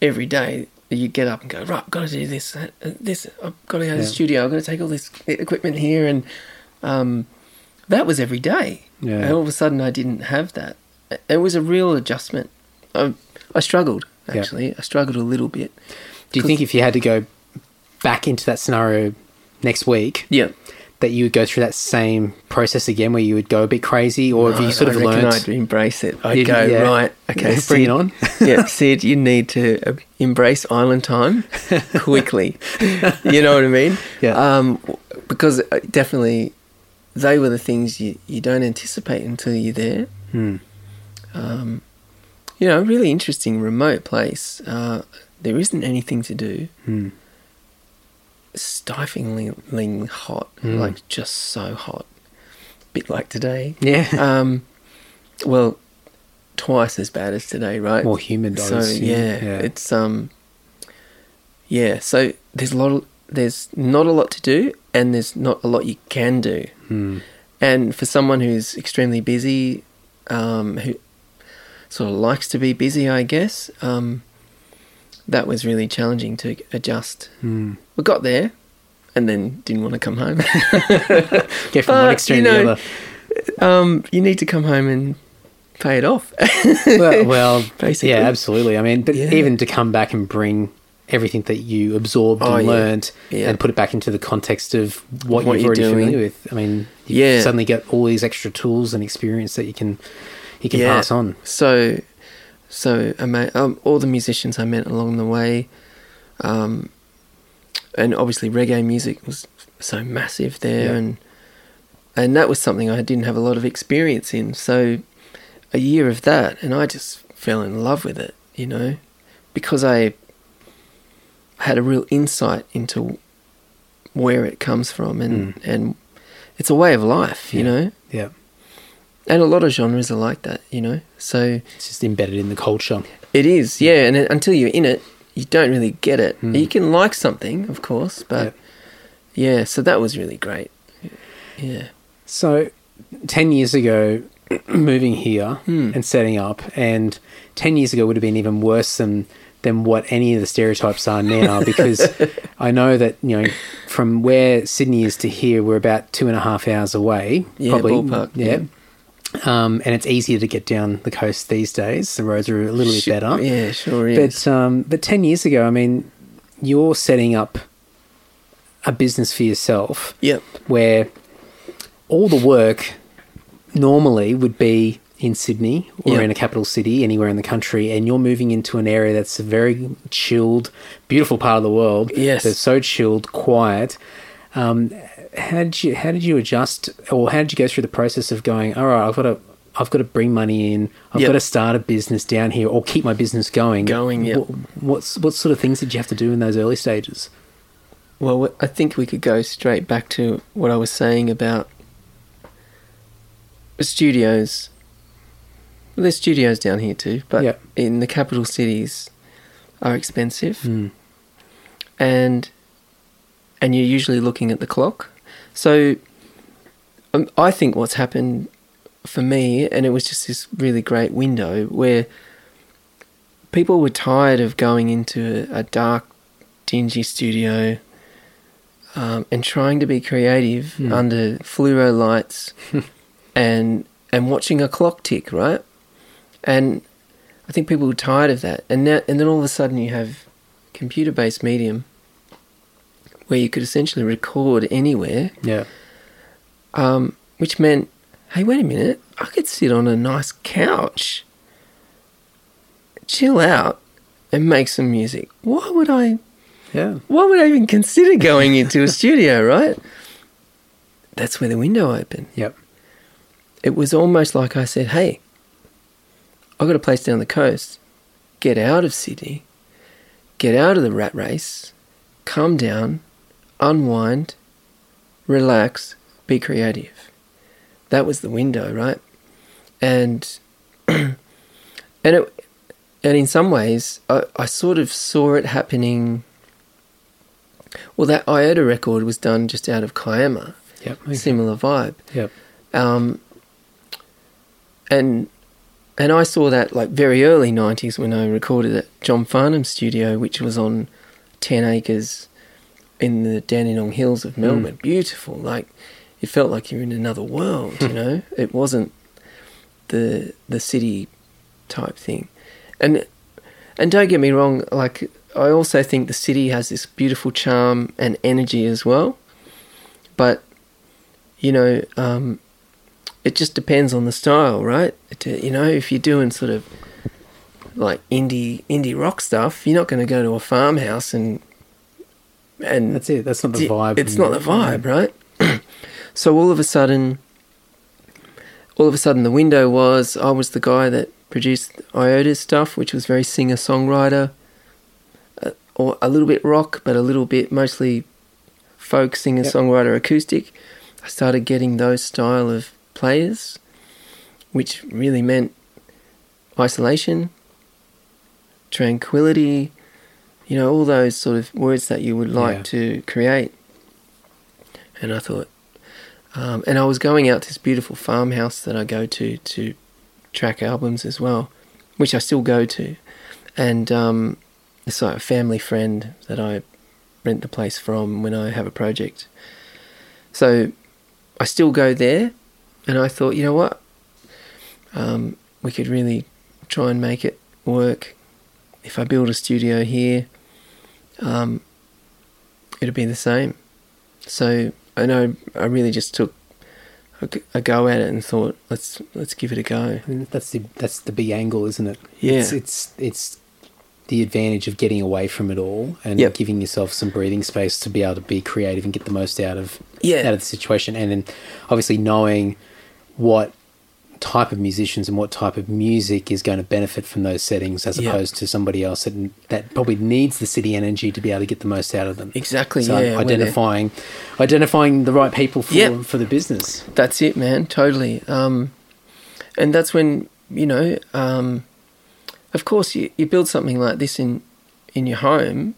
every day you get up and go right. I've got to do this, uh, this. I've got to go to the Yeah. studio. I've got to take all this equipment here, and um, that was every day. Yeah. And all of a sudden, I didn't have that. It was a real adjustment. I, I struggled Yeah. actually. I struggled a little bit. Do you think if you had to go back into that scenario next week, Yeah. That you would go through that same process again, where you would go a bit crazy, or have you sort I of learned? I'd embrace it. I'd go yeah. right. Okay, bring it on. yeah, Syd, you need to uh, embrace island time quickly. you know what I mean? Yeah. Um, because uh, definitely, they were the things you, you don't anticipate until you're there. Hmm. Um, you know, really interesting remote place. Uh, there isn't anything to do. Hmm. Stiflingly hot, Mm. like just so hot. Bit like today. Yeah, Um, well, twice as bad as today, right? more humid. So assume. yeah, it's um, yeah. So there's a lot. Of, there's not a lot to do, and there's not a lot you can do. Hmm. And for someone who's extremely busy, um, who sort of likes to be busy, I guess, um, that was really challenging to adjust. Hmm. We got there, and then didn't want to come home. Get from one extreme you to the other. um, you need to come home and pay it off. well, well Basically. yeah, absolutely. I mean, but Yeah. even to come back and bring everything that you absorbed Oh, and yeah. learned Yeah. and put it back into the context of what, What you've you're already doing. familiar with. I mean, you Yeah. suddenly get all these extra tools and experience that you can you can pass on. So, so um, all the musicians I met along the way, um, and obviously reggae music was so massive there, Yeah. and and that was something I didn't have a lot of experience in. So, a year of that, and I just fell in love with it, you know, because I had a real insight into where it comes from, and and it's a way of life, you Mm. Yeah. know. Yeah, And a lot of genres are like that, you know. So it's just embedded in the culture. it is, yeah. And until you're in it, you don't really get it. Mm. You can like something, of course, but yeah. So that was really great. Yeah. So, 10 years ago, moving here Hmm. and setting up, and 10 years ago would have been even worse than, than what any of the stereotypes are now because I know that, you know, from where Sydney is to here, we're about two and a half hours away. Yeah, probably. ballpark, Yeah. Um, and it's easier to get down the coast these days. The roads are a little bit Shit, better. Yeah, sure is. But um, but ten years ago, I mean, you're setting up a business for yourself yep. where all the work normally would be in Sydney or Yeah. in a capital city anywhere in the country, and you're moving into an area that's a very chilled, beautiful part of the world. Yes. that's so chilled, quiet. Um, how did you how did you adjust, or how did you go through the process of going? All right, I've got to. I've got to bring money in. I've Yep. got to start a business down here, or keep my business going. Going, yep. Wh- What's what sort of things did you have to do in those early stages? Well, I think we could go straight back to what I was saying about studios. Well, there's studios down here too, but Yep. in the capital cities are expensive. Mm. and and you're usually looking at the clock. So um, I think what's happened for me, and it was just this really great window where people were tired of going into a, a dark, dingy studio um, and trying to be creative Hmm. under fluoro lights and and watching a clock tick, right? And I think people were tired of that, and now and then all of a sudden you have computer-based medium where you could essentially record anywhere, Yeah, um, which meant, hey, wait a minute, I could sit on a nice couch, chill out, and make some music. Why would I? yeah, Why would I even consider going into a studio? Right? That's where the window opened. yep, It was almost like I said, hey, I got a place down the coast. Get out of Sydney. Get out of the rat race. Calm down. Unwind. Relax. Be creative. That was the window, right? And and it and in some ways I, I sort of saw it happening well that Iota record was done just out of Kiama. yep, okay. Similar vibe. yep, Um, and and I saw that like very early '90s when I recorded at John Farnham's studio, which was on ten acres in the Dandenong Hills of Melbourne. Beautiful, like it felt like you're in another world. you know, it wasn't the the city type thing, and and don't get me wrong, like I also think the city has this beautiful charm and energy as well. But you know, um, it just depends on the style, right? It, uh, you know, if you're doing sort of like indie indie rock stuff, you're not going to go to a farmhouse and and That's it. That's not the vibe. It's not the vibe, right? so all of a sudden, all of a sudden, the window was I was the guy that produced Iota's stuff, which was very singer songwriter, uh, or a little bit rock, but a little bit mostly folk singer songwriter acoustic. I started getting those style of players, which really meant isolation, tranquility, you know, all those sort of words that you would like Yeah. to create. And I thought, um, and I was going out to this beautiful farmhouse that I go to to track albums as well, which I still go to. And um, it's like a family friend that I rent the place from when I have a project. So I still go there, and I thought, you know what, um, we could really try and make it work. If I build a studio here, um, it'd be the same. So I know I really just took a go at it and thought, let's let's give it a go. Mean, that's the that's the big angle, isn't it? Yeah. It's it's, it's the advantage of getting away from it all and Yep. giving yourself some breathing space to be able to be creative and get the most out of Yeah. out of the situation, and then obviously knowing what type of musicians and what type of music is going to benefit from those settings as opposed to somebody else that that probably needs the city energy to be able to get the most out of them. Exactly. So yeah. identifying identifying the right people for Yep. for the business. That's it, man. Totally. Um, and that's when you know. Um, of course, you, you build something like this in in your home,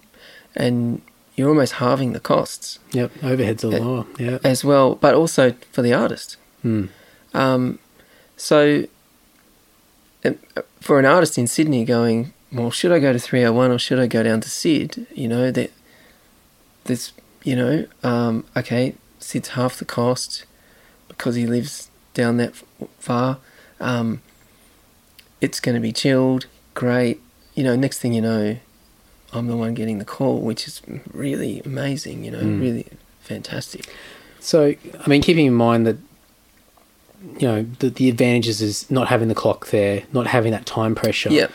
and you're almost halving the costs Yep, overheads are lower. Yeah. as well, but also for the artist. Hmm. Um, so, um, for an artist in Sydney going, well, should I go to 301 or should I go down to Syd? You know, that there's, you know, um, okay, Syd's half the cost because he lives down that far. Um, it's going to be chilled, great. You know, next thing you know, I'm the one getting the call, which is really amazing, you know, Mm. really fantastic. So, I mean, keeping in mind that you know the, the advantages is not having the clock there, not having that time pressure. Yeah.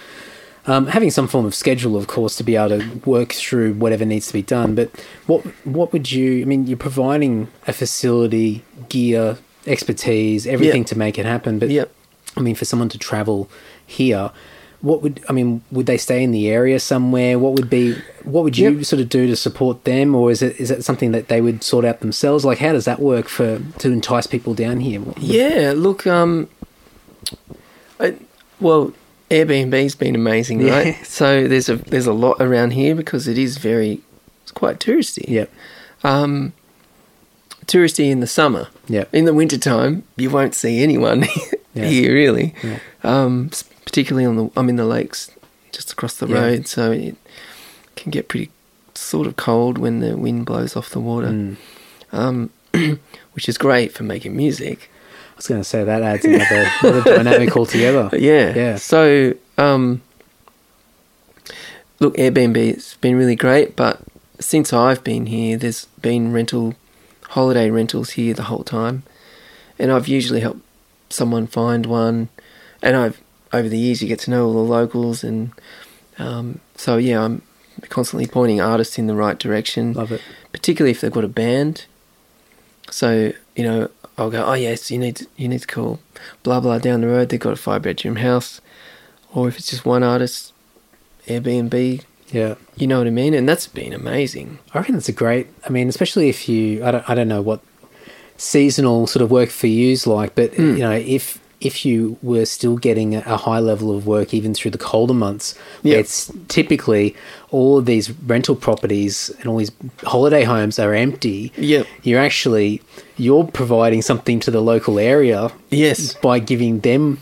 Um, having some form of schedule, of course, to be able to work through whatever needs to be done. But what what would you? I mean, you're providing a facility, gear, expertise, everything Yeah. to make it happen. But. I mean, for someone to travel here, what would I mean? Would they stay in the area somewhere? What would be what would you Yep. sort of do to support them, or is it is it something that they would sort out themselves? Like, how does that work for to entice people down here? Yeah, look, um, I, well, Airbnb's been amazing, Yeah. right? So there's a there's a lot around here because it is very, it's quite touristy. Yep. Um, touristy in the summer. Yeah. In the wintertime, you won't see anyone Yeah. here really. Yeah. Um, particularly on the I'm in the lakes, just across the Yeah. road, so it can get pretty sort of cold when the wind blows off the water. Mm. Um, which is great for making music. I was going to say that adds another, another dynamic altogether. Yeah. Yeah. So, um, look, Airbnb has been really great, but since I've been here, there's been rental, holiday rentals here the whole time, and I've usually helped someone find one, and I've over the years you get to know all the locals, and um, so yeah, I'm constantly pointing artists in the right direction Love it. particularly if they've got a band. So you know, I'll go, oh yes, you need to, you need to call blah blah down the road. They've got a five bedroom house, or if it's just one artist, Airbnb. Yeah. You know what I mean? And that's been amazing. I reckon that's a great. I mean, especially if you, I don't, I don't know what seasonal sort of work for you's like, but Mm. you know, if if you were still getting a, high level of work even through the colder months, Yeah. it's typically all of these rental properties and all these holiday homes are empty. Yep. You're actually you're providing something to the local area Yes. by giving them,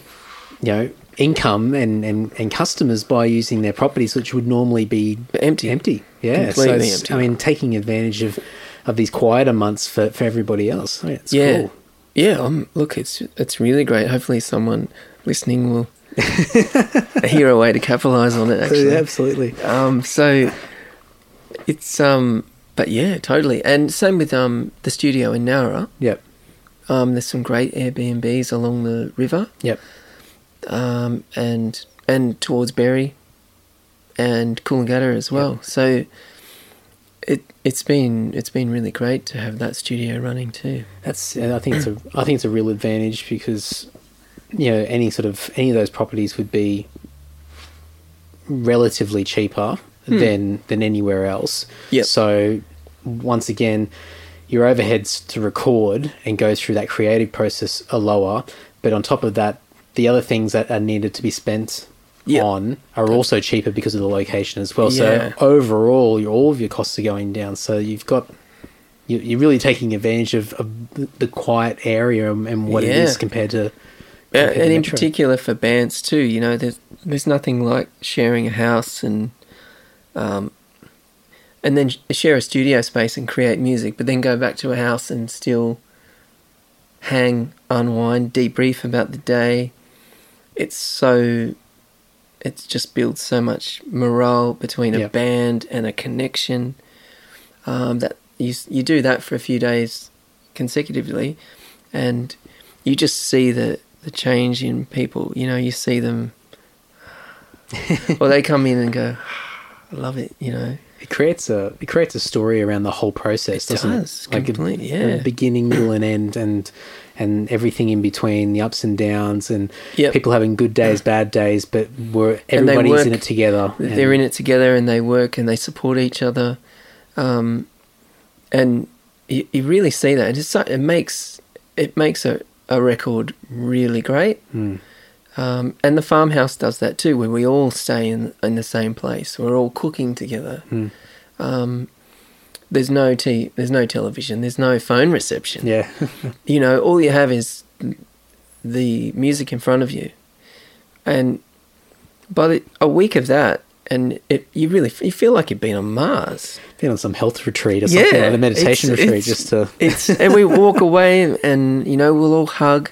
you know, income and, and, and customers by using their properties, which would normally be Empty. Empty, yeah. Completely so empty. I mean, taking advantage of, of these quieter months for, for everybody else. Oh, yeah, it's yeah. cool. Yeah. Um. Look, it's it's really great. Hopefully, someone listening will hear a way to capitalize on it. Actually, absolutely. Um, so it's um, but yeah, totally. And same with um the studio in Nowra. Yep. Um, there's some great Airbnbs along the river. Yep. Um, and and towards Berry, and Coolangatta as well. Yep. So it it's been it's been really great to have that studio running too. That's. I think it's a. I think it's a real advantage because, you know, any sort of any of those properties would be relatively cheaper hmm. than than anywhere else. Yep. So once again, your overheads to record and go through that creative process are lower, but on top of that, the other things that are needed to be spent Yep. on are also cheaper because of the location as well. Yeah. So overall, your, all of your costs are going down. So you've got you- you're really taking advantage of, of the- quiet area and, and what it Yeah. is compared to. Compared to and in particular for bands too, you know, there's there's nothing like sharing a house and um, and then share a studio space and create music, but then go back to a house and still hang, unwind, debrief about the day. It's so it just builds so much morale between a Yep. band and a connection. Um, that you you do that for a few days consecutively, and you just see the the change in people. You know, you see them, or they come in and go, "I love it." You know, It creates a it creates a story around the whole process, It doesn't does, it? Like a- completely, a yeah. beginning, middle, and end, and and everything in between, the ups and downs, and Yep. people having good days, bad days, but we're everybody's in it together. they're in it together and they work and they support each other, um, and you, you really see that. It's it makes it makes a, a record really great. Mm. Um, and the farmhouse does that too, where we all stay in in the same place. We're all cooking together. Mm. Um, there's no t- there's no television. There's no phone reception. Yeah, You know, all you have is the music in front of you, and by the, a week of that, and it you really you feel like you've been on Mars. been on some health retreat or something, like a meditation it's- retreat, it's- just to it's and we walk away and, and you know we'll all hug,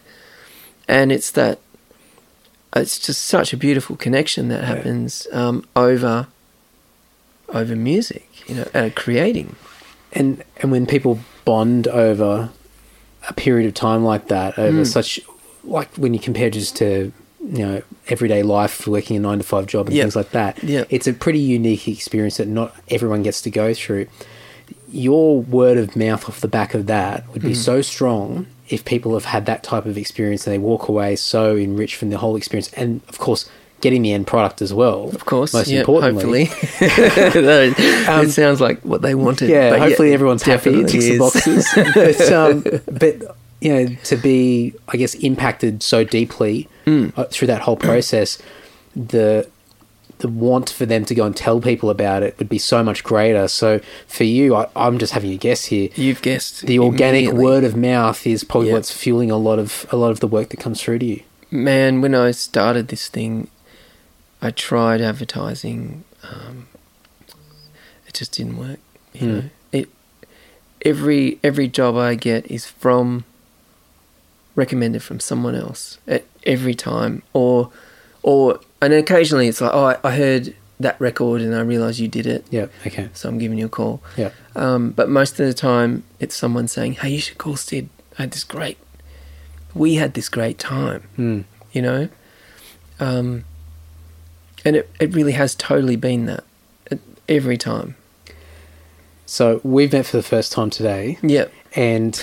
and it's that it's just such a beautiful connection that happens um, over over music, you know, and creating. And and when people bond over a period of time like that over Mm. such like when you compare just to you know everyday life working a nine to five job and Yep. things like that Yep. it's a pretty unique experience that not everyone gets to go through your word of mouth off the back of that would be Mm. so strong if people have had that type of experience and they walk away so enriched from the whole experience and of course getting the end product as well Of course, most yeah, importantly hopefully. No, it sounds like what they wanted. Um, yeah, but hopefully everyone's happy, ticks the boxes. but, um, but you know, to be, I guess, impacted so deeply Mm. uh, through that whole process, the the want for them to go and tell people about it would be so much greater. So for you, I, I'm just having a guess here. You've guessed The organic word of mouth is probably Yeah. what's fueling a lot of a lot of the work that comes through to you. Man, when I started this thing, I tried advertising. Um, it just didn't work. You Hmm. know, it every every job I get is from recommended from someone else at every time, or or and occasionally it's like, oh, I, I heard that record and I realised you did it, Yeah. Okay. so I'm giving you a call. Yeah. Um, but most of the time, it's someone saying, "Hey, you should call Syd. I had this great. We had this great time." Mm. You know, um, and it it really has totally been that It- every time. So we've met for the first time today, Yep. and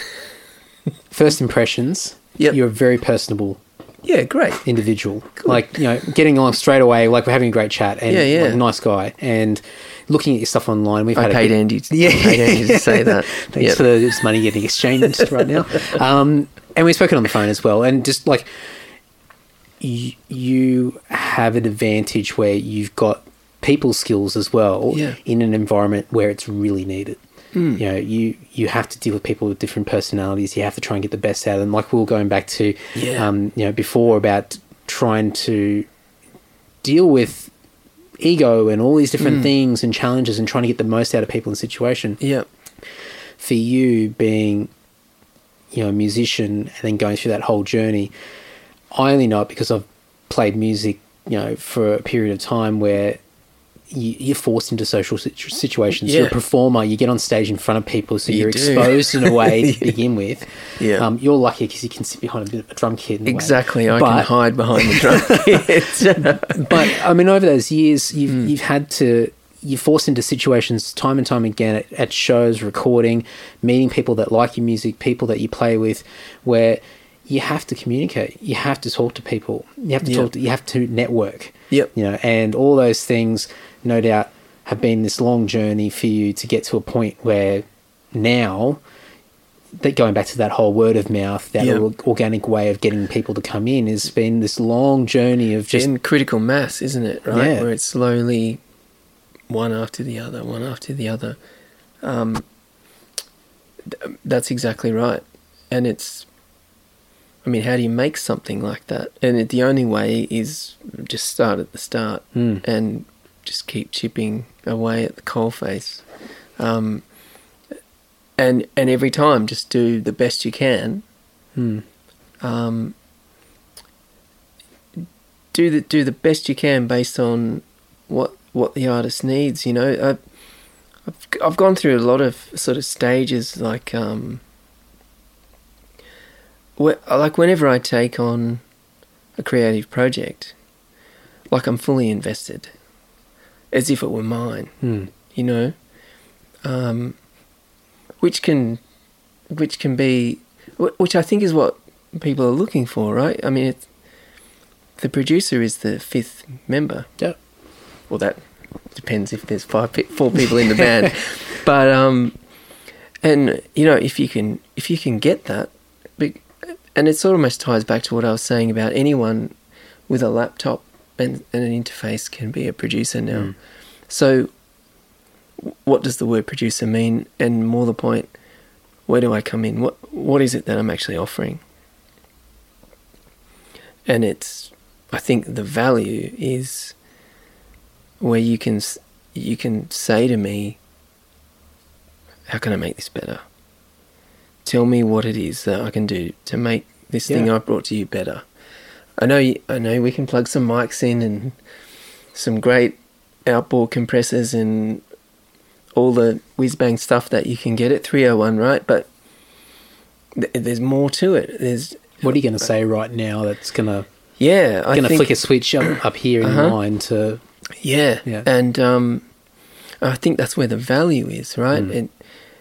first impressions. Yep. You're a very personable Yeah. Great. individual. Like, you know, getting along straight away, like we're having a great chat and Yeah, yeah. like, nice guy. And looking at your stuff online, we've I had a paid Andy. To, Yeah. I paid Andy to say that. Thanks Yep. for this money getting exchanged right now. Um, and we've spoken on the phone as well. And just like you, you have an advantage where you've got people skills as well Yeah. in an environment where it's really needed. Mm. You know, you you have to deal with people with different personalities. You have to try and get the best out of them. Like we were going back to, Yeah. um, you know, before about trying to deal with ego and all these different Mm. things and challenges and trying to get the most out of people in the situation Yep. for you being you know a musician and then going through that whole journey i only know it because i've played music, you know, for a period of time where you, you're forced into social situ- situations. You're a performer. You get on stage in front of people, so You you're do. exposed in a way to begin with. Yeah. Um, you're lucky because you can sit behind a a drum kit. A way. Exactly. I But- can hide behind the drum kit. but I mean, over those years, you've Hmm. you've had to you're forced into situations time and time again at, at shows, recording, meeting people that like your music, people that you play with, where you have to communicate. You have to talk to people. You have to Yeah. talk. To, you have to network. Yep. You know, and all those things, no doubt, have been this long journey for you to get to a point where now. That going back to that whole word of mouth, that or- organic way of getting people to come in has been this long journey of just in critical mass, isn't it? Right, Yeah. where it's slowly one after the other, one after the other. Um, th- that's exactly right, and it's. I mean, how do you make something like that? And it, the only way is just start at the start Mm. and just keep chipping away at the coal face. Um, and and every time, just do the best you can Hmm. um, do the do the best you can based on what what the artist needs. You know, I, I've I've gone through a lot of sort of stages, like um, like whenever I take on a creative project, like I'm fully invested, as if it were mine Hmm. you know, um, which can, which can be, which I think is what people are looking for, right? I mean, the producer is the fifth member. Yeah. Well, that depends if there's five, four people in the band, but um, and you know, if you can, if you can get that, and it sort of almost ties back to what I was saying about anyone with a laptop and, and an interface can be a producer now. Mm. So, what does the word producer mean? And more the point, where do I come in? What What is it that I'm actually offering? And it's, I think the value is where you can you can say to me, how can I make this better? Tell me what it is that I can do to make this thing Yeah. I brought to you better. I know you, I know we can plug some mics in and some great outboard compressors and all the whiz bang stuff that you can get at 301, right? But th- there's more to it. There's What are you going to say right now that's going to yeah, going to flick a switch up, up here in Uh-huh. mind to Yeah, Yeah. and um, I think that's where the value is, right? Mm. It,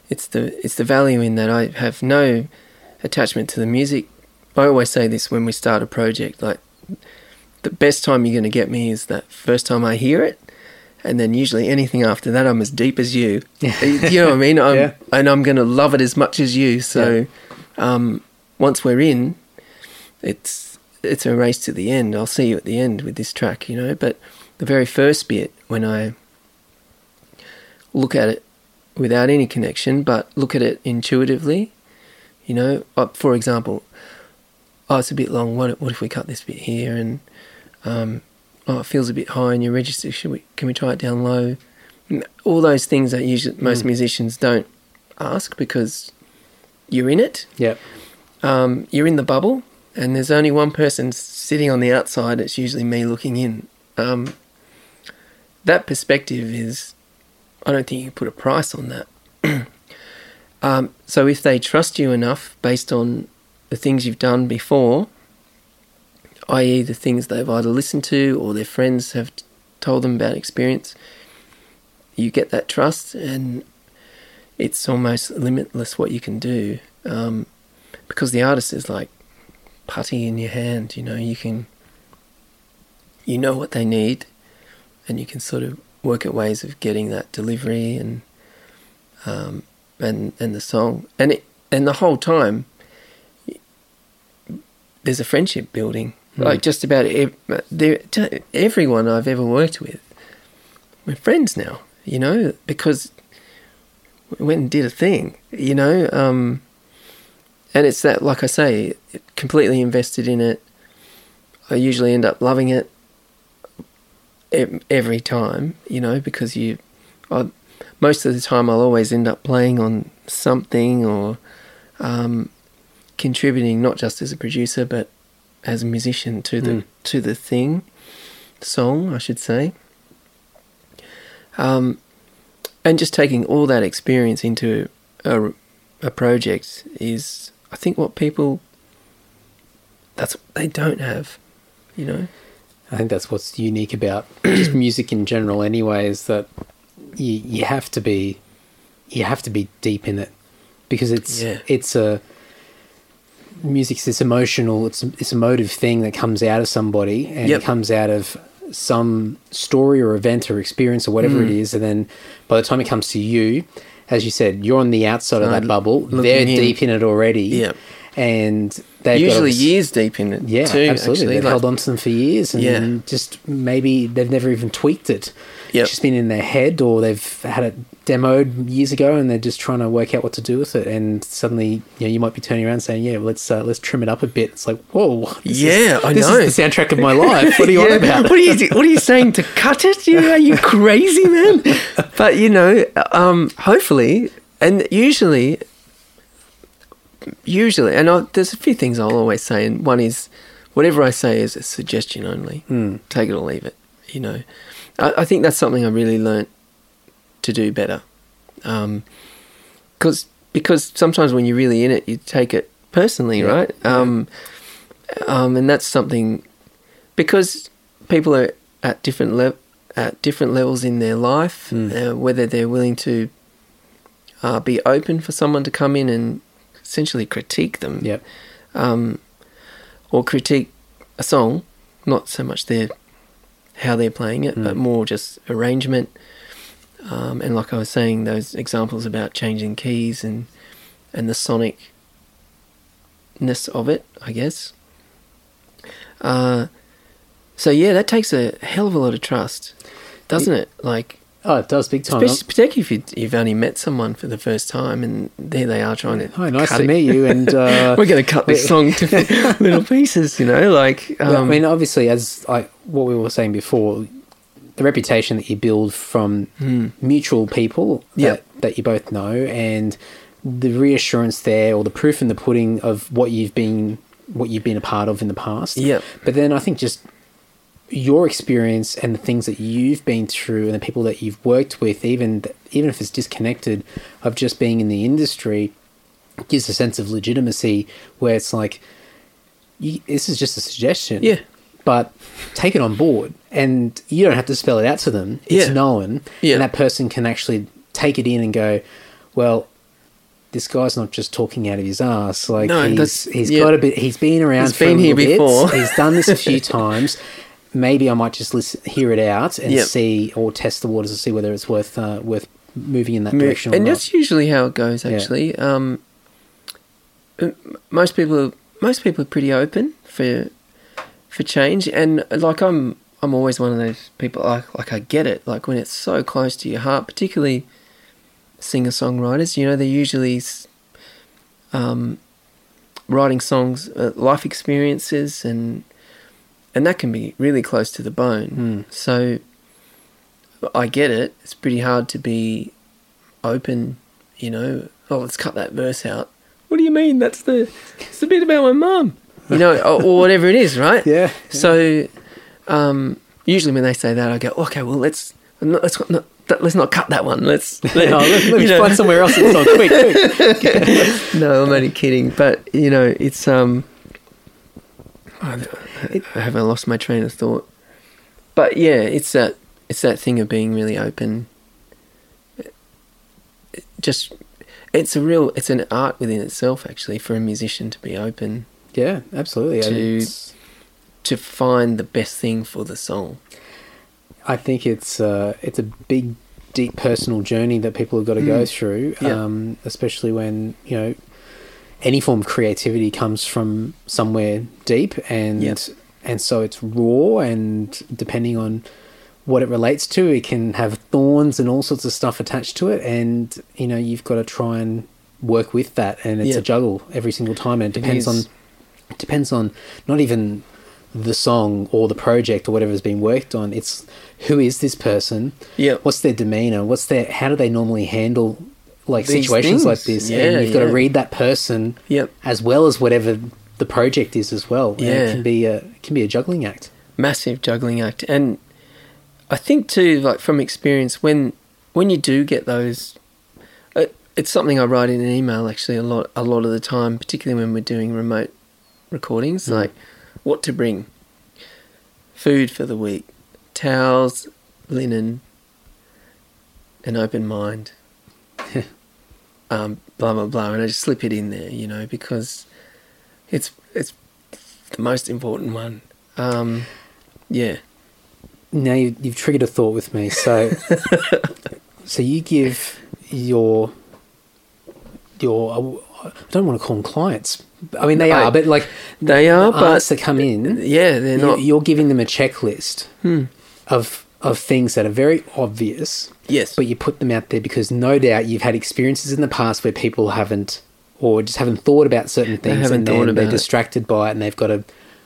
it's the it's the value in that I have no attachment to the music. I always say this when we start a project, like the best time you're going to get me is that first time I hear it, and then usually anything after that, I'm as deep as you. You know what I mean? I'm, Yeah. And I'm going to love it as much as you. So um, once we're in, it's it's a race to the end. I'll see you at the end with this track, you know. But the very first bit, when I look at it without any connection, but look at it intuitively, you know. Uh, for example, oh, it's a bit long. What what if we cut this bit here? And um, oh, it feels a bit high in your register. Should we? Can we try it down low? All those things that usually most Mm. musicians don't ask because you're in it yeah um, you're in the bubble, and there's only one person sitting on the outside. It's usually me looking in. Um, that perspective is, I don't think you can put a price on that. um, so if they trust you enough based on the things you've done before, i.e., the things they've either listened to or their friends have told them about experience, you get that trust, and it's almost limitless what you can do. Um, because the artist is like putty in your hand, you know, you can, you know what they need, and you can sort of work at ways of getting that delivery and, um, and and the song, and it, and the whole time, there's a friendship building. Mm. Like just about ev- everyone I've ever worked with, we're friends now, you know, because we went and did a thing, you know. Um, and it's that, like I say, completely invested in it. I usually end up loving it every time, you know, because you, I, most of the time, I'll always end up playing on something or um, contributing, not just as a producer, but as a musician to the Mm. to the thing, song, I should say. Um, and just taking all that experience into a, a project is, I think, what people that's what they don't have, you know. I think that's what's unique about just music in general. Anyway, is that you you have to be you have to be deep in it because it's Yeah. it's a music's this emotional it's this emotive thing that comes out of somebody and Yep. it comes out of some story or event or experience or whatever it Mm. is and then by the time it comes to you as you said you're on the outside of that bubble they're in. deep in it already Yep. And they've Usually this- years deep in it. yeah, too, absolutely. Actually. They've Like- held on to them for years, and Yeah. just maybe they've never even tweaked it. Yep. It's just been in their head, or they've had it demoed years ago, and they're just trying to work out what to do with it. And suddenly, you know, you might be turning around saying, "Yeah, well, let's uh, let's trim it up a bit." It's like, whoa, this Yeah, is, I this know. is the soundtrack of my life. What are you Yeah. on about? What are you What are you saying to cut it? You are you crazy, man? But you know, um, hopefully, and usually, usually, and I, there's a few things I'll always say, and one is whatever I say is a suggestion only. Hmm. Take it or leave it. You know, I, I think that's something I really learnt to do better. Um, cause, because sometimes when you're really in it, you take it personally, Yeah. right? Um, um, and that's something because people are at different le- at different levels in their life, Mm. uh, whether they're willing to uh, be open for someone to come in and essentially critique them, Yep. um, or critique a song, not so much their how they're playing it, but Mm. more just arrangement. Um, and like I was saying, those examples about changing keys and and the sonicness of it, I guess. Uh, so yeah, that takes a hell of a lot of trust, doesn't it? Like, Oh, it does big time. especially particularly if you, you've only met someone for the first time, and there they are trying to. Hi, nice to it. meet you. And uh, We're going to cut this song to little pieces, you know, like. Um, I mean, obviously, as like what we were saying before, the reputation that you build from Hmm. mutual people Yeah. that, that you both know, and the reassurance there, or the proof in the pudding of what you've been what you've been a part of in the past. Yep. But then I think just your experience and the things that you've been through and the people that you've worked with, even even if it's disconnected of just being in the industry, gives a sense of legitimacy where it's like, you, this is just a suggestion. Yeah. But take it on board, and you don't have to spell it out to them. It's Yeah. known, Yeah. and that person can actually take it in and go, well. This guy's not just talking out of his ass. Like No, he's he's yeah. got a bit. He's been around. He's been here bit. before. He's done this a few times. Maybe I might just listen, hear it out and Yep. see, or test the waters to see whether it's worth uh, worth moving in that Mo- direction. and not. that's usually how it goes. Yeah. Actually, um, most people are, most people are pretty open for for change, and like I'm I'm always one of those people. Like like I get it. Like when it's so close to your heart, particularly singer songwriters. You know, they're usually um, writing songs, uh, life experiences, and and that can be really close to the bone. Hmm. So I get it. It's pretty hard to be open, you know. Oh, let's cut that verse out. What do you mean? That's the it's the bit about my mum, you know, or, or whatever it is, right? Yeah. So, um, usually when they say that, I go, okay, well, let's not, let's not let's not cut that one. Let's let, No, let, let me know. find somewhere else. It's on quick, quick. no, I'm only kidding. But you know, it's um, I, I haven't lost my train of thought. But yeah, it's that it's that thing of being really open. It just it's a real it's an art within itself actually for a musician to be open Yeah, absolutely. To- to find the best thing for the song. I think it's uh, it's a big, deep personal journey that people have got to go Mm. through. Yeah. Um, especially when you know any form of creativity comes from somewhere deep, and Yeah. and so it's raw, and depending on what it relates to, it can have thorns and all sorts of stuff attached to it, and you know you've got to try and work with that, and it's Yeah. a juggle every single time, and it It depends on it depends on not even the song or the project or whatever has been worked on. It's who is this person? Yeah. What's their demeanor? What's their how do they normally handle like These situations like this? Yeah, and you've got to read that person Yep. as well as whatever the project is as well. And Yeah. it can be a can be a juggling act. massive juggling act and i think too like from experience when when you do get those it, it's something i write in an email actually a lot a lot of the time particularly when we're doing remote recordings Mm. like what to bring food for the week towels linen an open mind um, blah blah blah and i just slip it in there you know because it's it's the most important one um, yeah Now you, you've triggered a thought with me. So, so you give your your I don't want to call them clients. I mean, they I- are, but like They are, the but that come in, yeah, they're not. You're giving them a checklist Hmm. of of things that are very obvious, Yes, but you put them out there because no doubt you've had experiences in the past where people haven't or just haven't thought about certain things and then they're about it. distracted by it and they've got to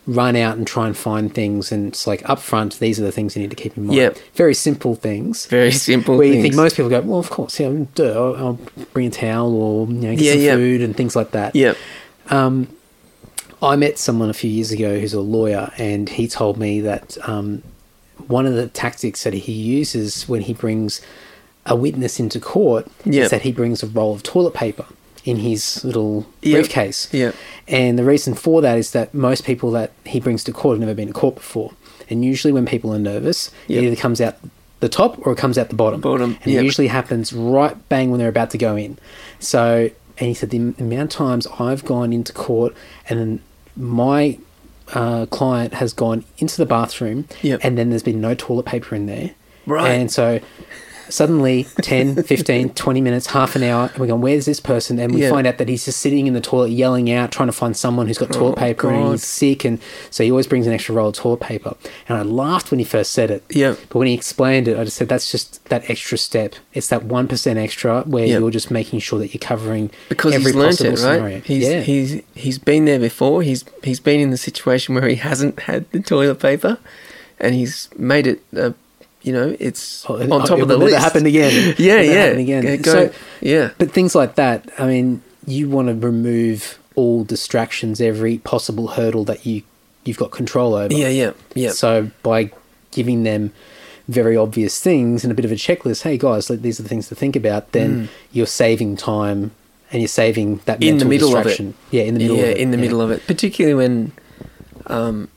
run out and try and find things and it's like up front these are the things you need to keep in mind Yep. very simple things very simple. where you things. think most people go well of course yeah duh, I'll, I'll bring a towel or you know, get Yeah, some yeah. food and things like that Yep. um, I met someone a few years ago who's a lawyer, and he told me that um, one of the tactics that he uses when he brings a witness into court Yep. is that he brings a roll of toilet paper in his little Yep. briefcase. Yep. And the reason for that is that most people that he brings to court have never been to court before. And usually, when people are nervous, Yep. it either comes out the top or it comes out the bottom. Bottom, And it usually happens right bang when they're about to go in. So, and he said the amount of times I've gone into court and then my uh, client has gone into the bathroom Yep. and then there's been no toilet paper in there. Right. And so suddenly 10, 15, 20 minutes, half an hour, and we're going, where's this person? And we Yeah. find out that he's just sitting in the toilet yelling out, trying to find someone who's got toilet Oh, paper and he's sick. And so he always brings an extra roll of toilet paper. And I laughed when he first said it. Yeah. But when he explained it, I just said, that's just that extra step. It's that 1% extra where Yep. you're just making sure that you're covering because every he's learnt possible it, right? scenario. He's yeah. he's he's been there before. He's he's been in the situation where he hasn't had the toilet paper, and he's made it. Uh, you know, it's Oh, on top it of the list. never list. happen again. Yeah, yeah. happen again. Go- go- So- yeah, But things like that, I mean, you want to remove all distractions, every possible hurdle that you you've got control over. yeah, yeah, yeah. So by giving them very obvious things and a bit of a checklist, hey guys, like, these are the things to think about. Then you're saving time and you're saving that Mm. in the middle of it. Yeah, in the middle yeah, of it. in the yeah. middle of it, particularly when, um,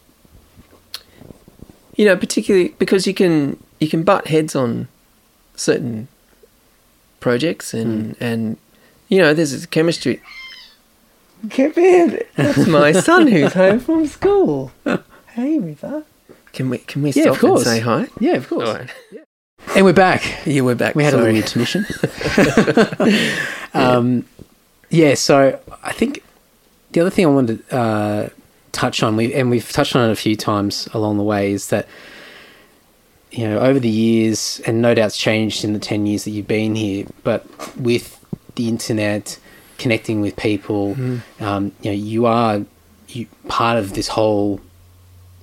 you know, particularly because you can you can butt heads on certain projects and Hmm. and you know there's this chemistry. Come in, that's my son who's home from school. Hey, River. Can we can we Yeah, stop and say hi? Yeah, of course. Right. And we're back. Yeah, we're back. We had a Sorry. little intermission. um, yeah, so I think the other thing I wanted to uh, touch on, we and we've touched on it a few times along the way, is that you know over the years, and no doubt's changed in the ten years that you've been here, but with the internet connecting with people, um, you know, you are you part of this whole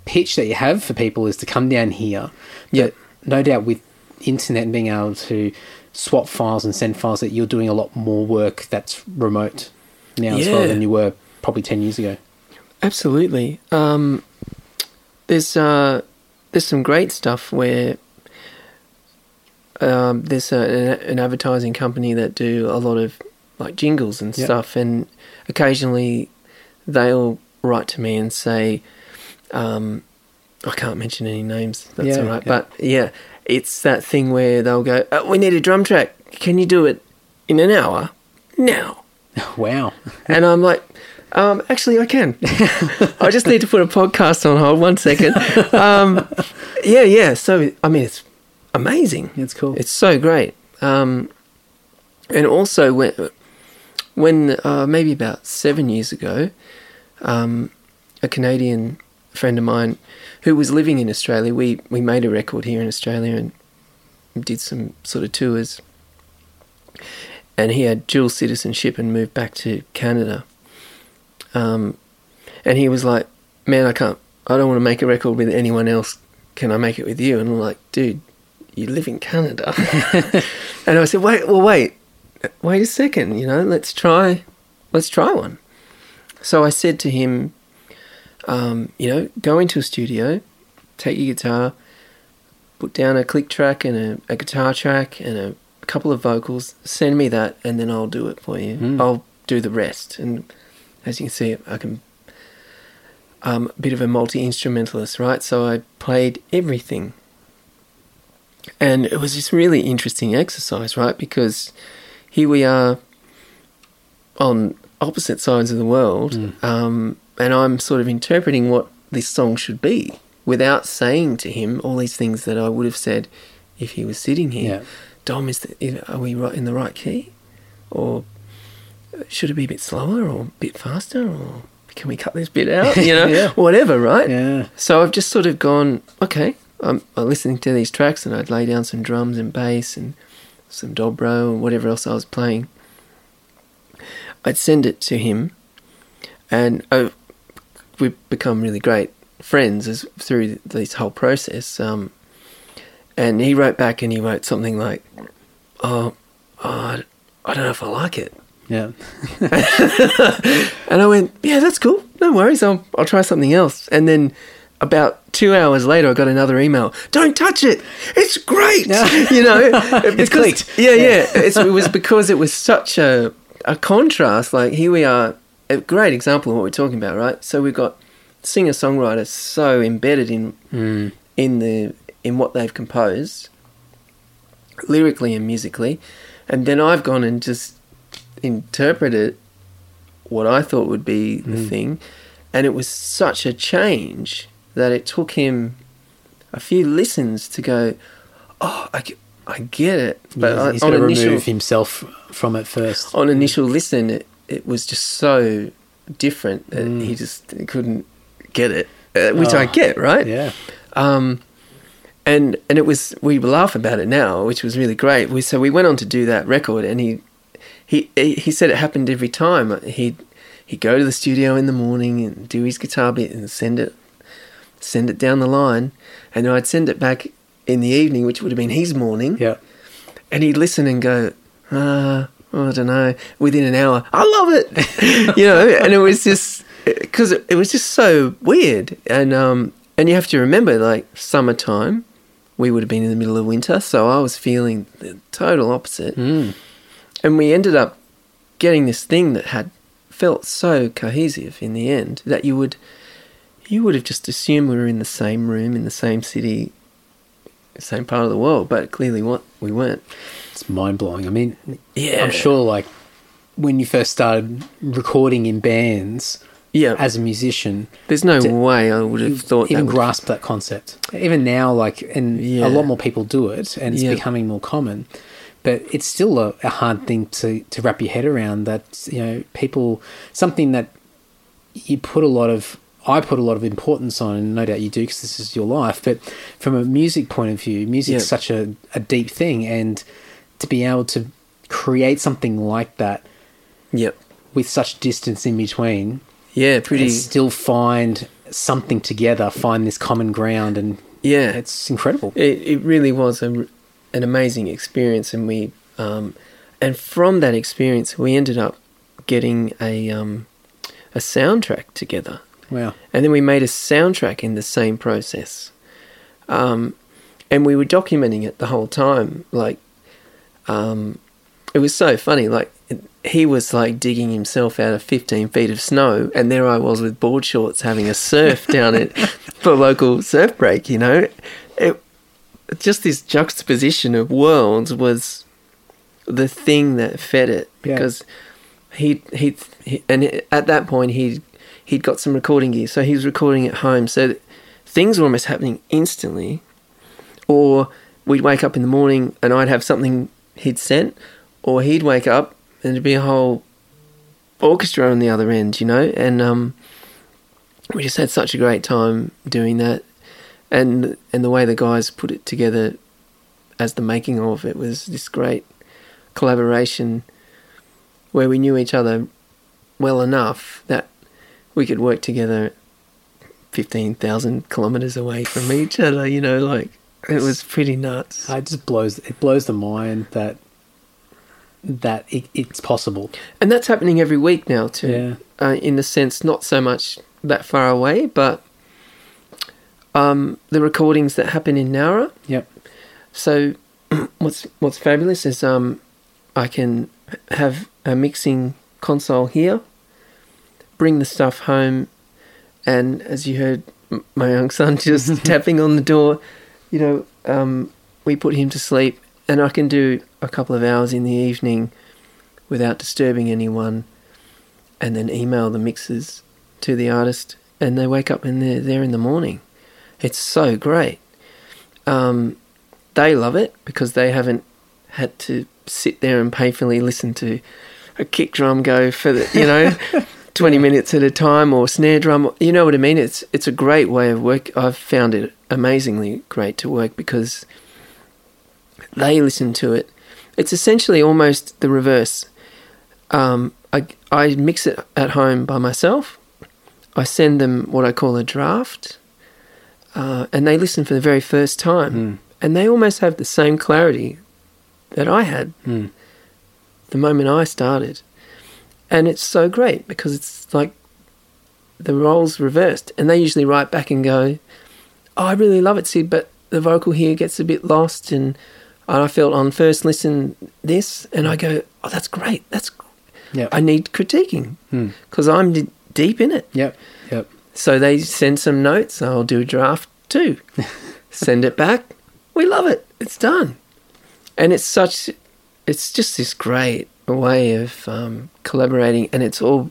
pitch that you have for people is to come down here. But no doubt with internet and being able to swap files and send files that you're doing a lot more work that's remote now as well than you were probably 10 years ago. Absolutely. Um, there's uh, there's some great stuff where um, there's a, an, an advertising company that do a lot of like jingles and Yeah. stuff, and occasionally they'll write to me and say, um, I can't mention any names. That's Yeah, all right. yeah. But yeah, it's that thing where they'll go, uh, "We need a drum track. Can you do it in an hour?" Now. wow. And I'm like, um, actually, I can. I just need to put a podcast on hold. One second. Um, yeah, yeah. So, I mean, it's amazing. It's cool. It's so great. Um, and also, when, when uh, maybe about seven years ago, um, a Canadian friend of mine who was living in Australia, we, we made a record here in Australia and did some sort of tours. And he had dual citizenship and moved back to Canada. Um, and he was like, "Man, I can't. I don't want to make a record with anyone else. Can I make it with you?" And I'm like, "Dude, you live in Canada." and I said, "Wait, well, wait, wait a second. You know, let's try, let's try one." So I said to him, um, you know, go into a studio, take your guitar, put down a click track and a, a guitar track and a couple of vocals, send me that, and then I'll do it for you. Mm. I'll do the rest. And as you can see, I can. I'm a bit of a multi instrumentalist, right? So I played everything. And it was this really interesting exercise, right? Because here we are on opposite sides of the world, Mm. um, and I'm sort of interpreting what this song should be without saying to him all these things that I would have said if he was sitting here. Yeah. Dom, is the, are we right in the right key, or should it be a bit slower or a bit faster, or can we cut this bit out? You know, Yeah. whatever, right? Yeah. So I've just sort of gone, okay, I'm, I'm listening to these tracks, and I'd lay down some drums and bass and some dobro and whatever else I was playing. I'd send it to him, and oh, we've become really great friends as through this whole process. Um, and he wrote back, and he wrote something like, "Oh, oh I don't know if I like it." Yeah. And I went, yeah, that's cool. No worries. I'll, I'll try something else. And then about two hours later, I got another email. Don't touch it. It's great. you know, because- clicked. Yeah, yeah. It's, it was because it was such a, a contrast. Like here we are, a great example of what we're talking about, right? So we've got singer songwriters so embedded in Mm. in the in what they've composed, lyrically and musically, and then I've gone and just interpreted what I thought would be the Mm. thing, and it was such a change that it took him a few listens to go, oh, I, I get it, but He's- I- on got to initial remove himself from it first. on initial listen, it, it was just so different that Mm. he just couldn't get it, uh, which I Oh, get, right? Yeah. Um, and and it was we laugh about it now, which was really great. We so we went on to do that record, and he he he said it happened every time. He'd he'd go to the studio in the morning and do his guitar bit and send it send it down the line, and I'd send it back in the evening, which would have been his morning, Yeah. and he'd listen and go, ah, I don't know. Within an hour, I love it, you know. And it was just because it, it was just so weird, and um, and you have to remember, like summertime, we would have been in the middle of winter, so I was feeling the total opposite, Mm. And we ended up getting this thing that had felt so cohesive in the end that you would you would have just assumed we were in the same room in the same city same part of the world but clearly what we weren't It's mind blowing. I mean, yeah I'm sure, like, when you first started recording in bands yeah as a musician, there's no way i would have thought even that grasp that concept. Even now, like, and Yeah. a lot more people do it, and it's Yeah. becoming more common. But it's still a, a hard thing to, to wrap your head around. That you know, people something that you put a lot of I put a lot of importance on, and no doubt you do because this is your life. But from a music point of view, music's Yeah. such a, a deep thing, and to be able to create something like that yep with such distance in between, yeah pretty still find something together, find this common ground, and yeah it's incredible. It, it really was a, an amazing experience, and we, um, and from that experience, we ended up getting a um, a soundtrack together, Wow. and then we made a soundtrack in the same process, um, and we were documenting it the whole time. Like, um, it was so funny. Like, he was like digging himself out of 15 feet of snow, and there I was with board shorts having a surf down at the local surf break. You know, it just this juxtaposition of worlds was the thing that fed it Yeah. because he he he and at that point he he'd got some recording gear, so he was recording at home. So things were almost happening instantly, or we'd wake up in the morning and I'd have something he'd sent, or he'd wake up and there'd be a whole orchestra on the other end, you know, and um, we just had such a great time doing that, and and the way the guys put it together as the making of it was this great collaboration where we knew each other well enough that we could work together 15,000 kilometers away from each other, you know, like it was pretty nuts. It just blows it blows the mind that that it, it's possible. And that's happening every week now too. Yeah. Uh, in the sense, not so much that far away, but um, the recordings that happen in Nowra. Yep. So what's what's fabulous is um, I can have a mixing console here, bring the stuff home, and as you heard my young son just tapping on the door, you know, um, we put him to sleep, and I can do a couple of hours in the evening without disturbing anyone, and then email the mixes to the artist, and they wake up and they're there in the morning. It's so great. Um, they love it because they haven't had to sit there and painfully listen to a kick drum go for the you know 20 minutes at a time or snare drum. You know what i mean? It's it's a great way of work. I've found it amazingly great to work because they listen to it. It's essentially almost the reverse. Um, I, I mix it at home by myself. I send them what i call a draft uh, and they listen for the very first time Mm. and they almost have the same clarity that I had Mm. the moment I started. And it's so great because it's like the roles reversed. And they usually write back and go, Oh, I really love it, Syd, but the vocal here gets a bit lost. And I felt on first listen this. And I go, Oh, that's great. That's Yep. I need critiquing because I'm d- deep in it. Yep. Yep. So they send some notes. I'll do a draft too. send it back. We love it. It's done. And it's such, it's just this great way of um, collaborating, and it's all,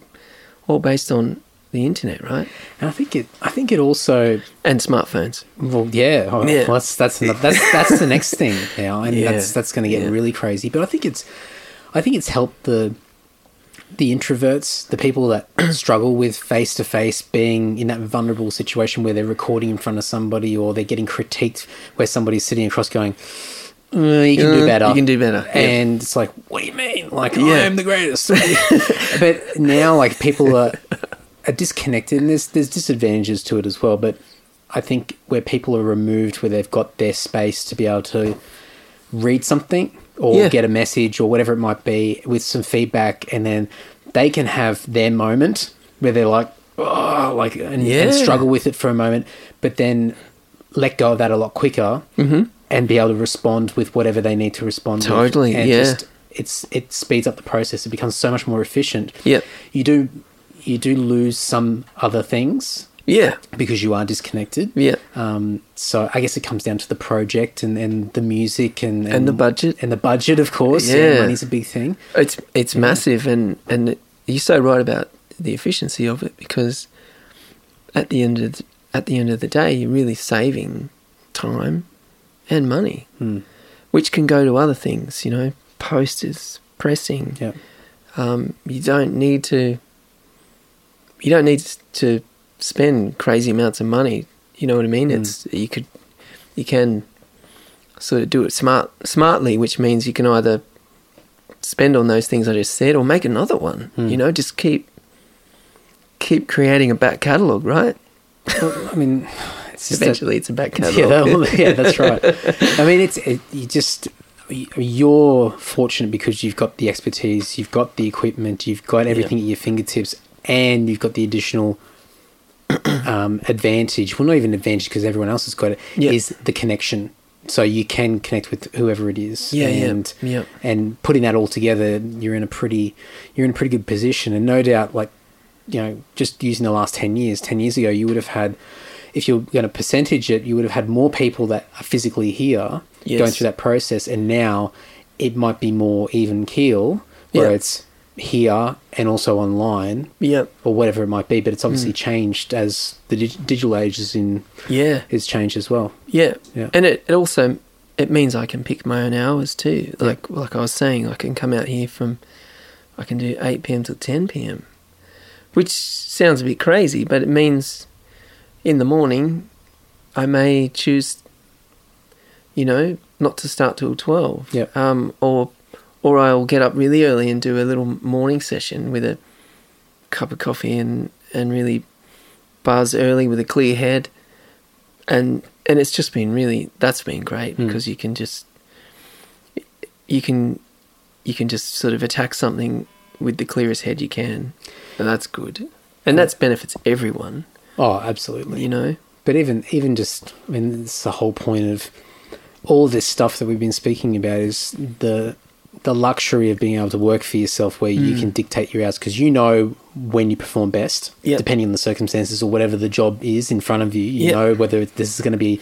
all based on the internet, right? And I think it. I think it also. And smartphones. Well, yeah. Oh, Yeah. Well, that's that's another, that's that's the next thing now, and Yeah. that's that's going to get Yeah. really crazy. But I think it's, I think it's helped the, the introverts, the people that struggle with face to face being in that vulnerable situation where they're recording in front of somebody or they're getting critiqued where somebody's sitting across going, "Uh, "You can do Uh, better." you can do better, yeah. and it's like, "What do you mean? Like I am the greatest." but now, like people are are disconnected, and there's there's disadvantages to it as well. But I think where people are removed, where they've got their space to be able to read something or Yeah. get a message or whatever it might be with some feedback, and then they can have their moment where they're like, oh, like and, Yeah. and struggle with it for a moment, but then let go of that a lot quicker Mm-hmm. and be able to respond with whatever they need to respond. To. Totally, yeah. it's it speeds up the process. It becomes so much more efficient. Yep. You do you do lose some other things Yeah. because you are disconnected. Yeah. Um, so I guess it comes down to the project and, and the music and, And the budget. and the budget, of course. Yeah, Yeah. money's a big thing. It's it's massive, and and you're so right about the efficiency of it because at the end of the, at the end of the day, you're really saving time and money, Hmm. which can go to other things. You know, posters, pressing. Yeah. Um, you don't need to. You don't need to spend crazy amounts of money. You know what I mean? Mm. It's you could, you can, sort of do it smart smartly, which means you can either spend on those things I just said or make another one. Mm. You know, just keep keep creating a back catalogue, right? Well, I mean, it's Eventually, it's a back catalogue. well, yeah, that's right. I mean, it's it, you just you're fortunate because you've got the expertise, you've got the equipment, you've got everything at your fingertips, and you've got the additional um, advantage. Well, not even advantage because everyone else has got it. Is Yeah. the connection. So you can connect with whoever it is. Yeah, and, yeah. And putting that all together, you're in a pretty, you're in a pretty good position. And no doubt, like you know, just using the last 10 years, 10 years ago, you would have had, if you're going to percentage it, you would have had more people that are physically here Yes. going through that process. And now it might be more even keel, where Yeah. it's here and also online Yep. or whatever it might be. But it's obviously changed as the dig- digital age is in, Yeah. is changed as well. Yeah. Yeah. And it, it also it means I can pick my own hours too. Like like I was saying, I can come out here from I can do eight PM till ten PM. Which sounds a bit crazy, but it means in the morning I may choose you know, not to start till twelve. Yep. Um or or I'll get up really early and do a little morning session with a cup of coffee and, and really buzz early with a clear head and and it's just been really that's been great Mm. because you can just you can you can just sort of attack something with the clearest head you can and that's good and that benefits everyone. Oh, absolutely. You know. But even even just I mean, it's the whole point of all this stuff that we've been speaking about is the the luxury of being able to work for yourself where you Mm. can dictate your hours because you know when you perform best Yep. depending on the circumstances or whatever the job is in front of you you Yep. know whether this is going to be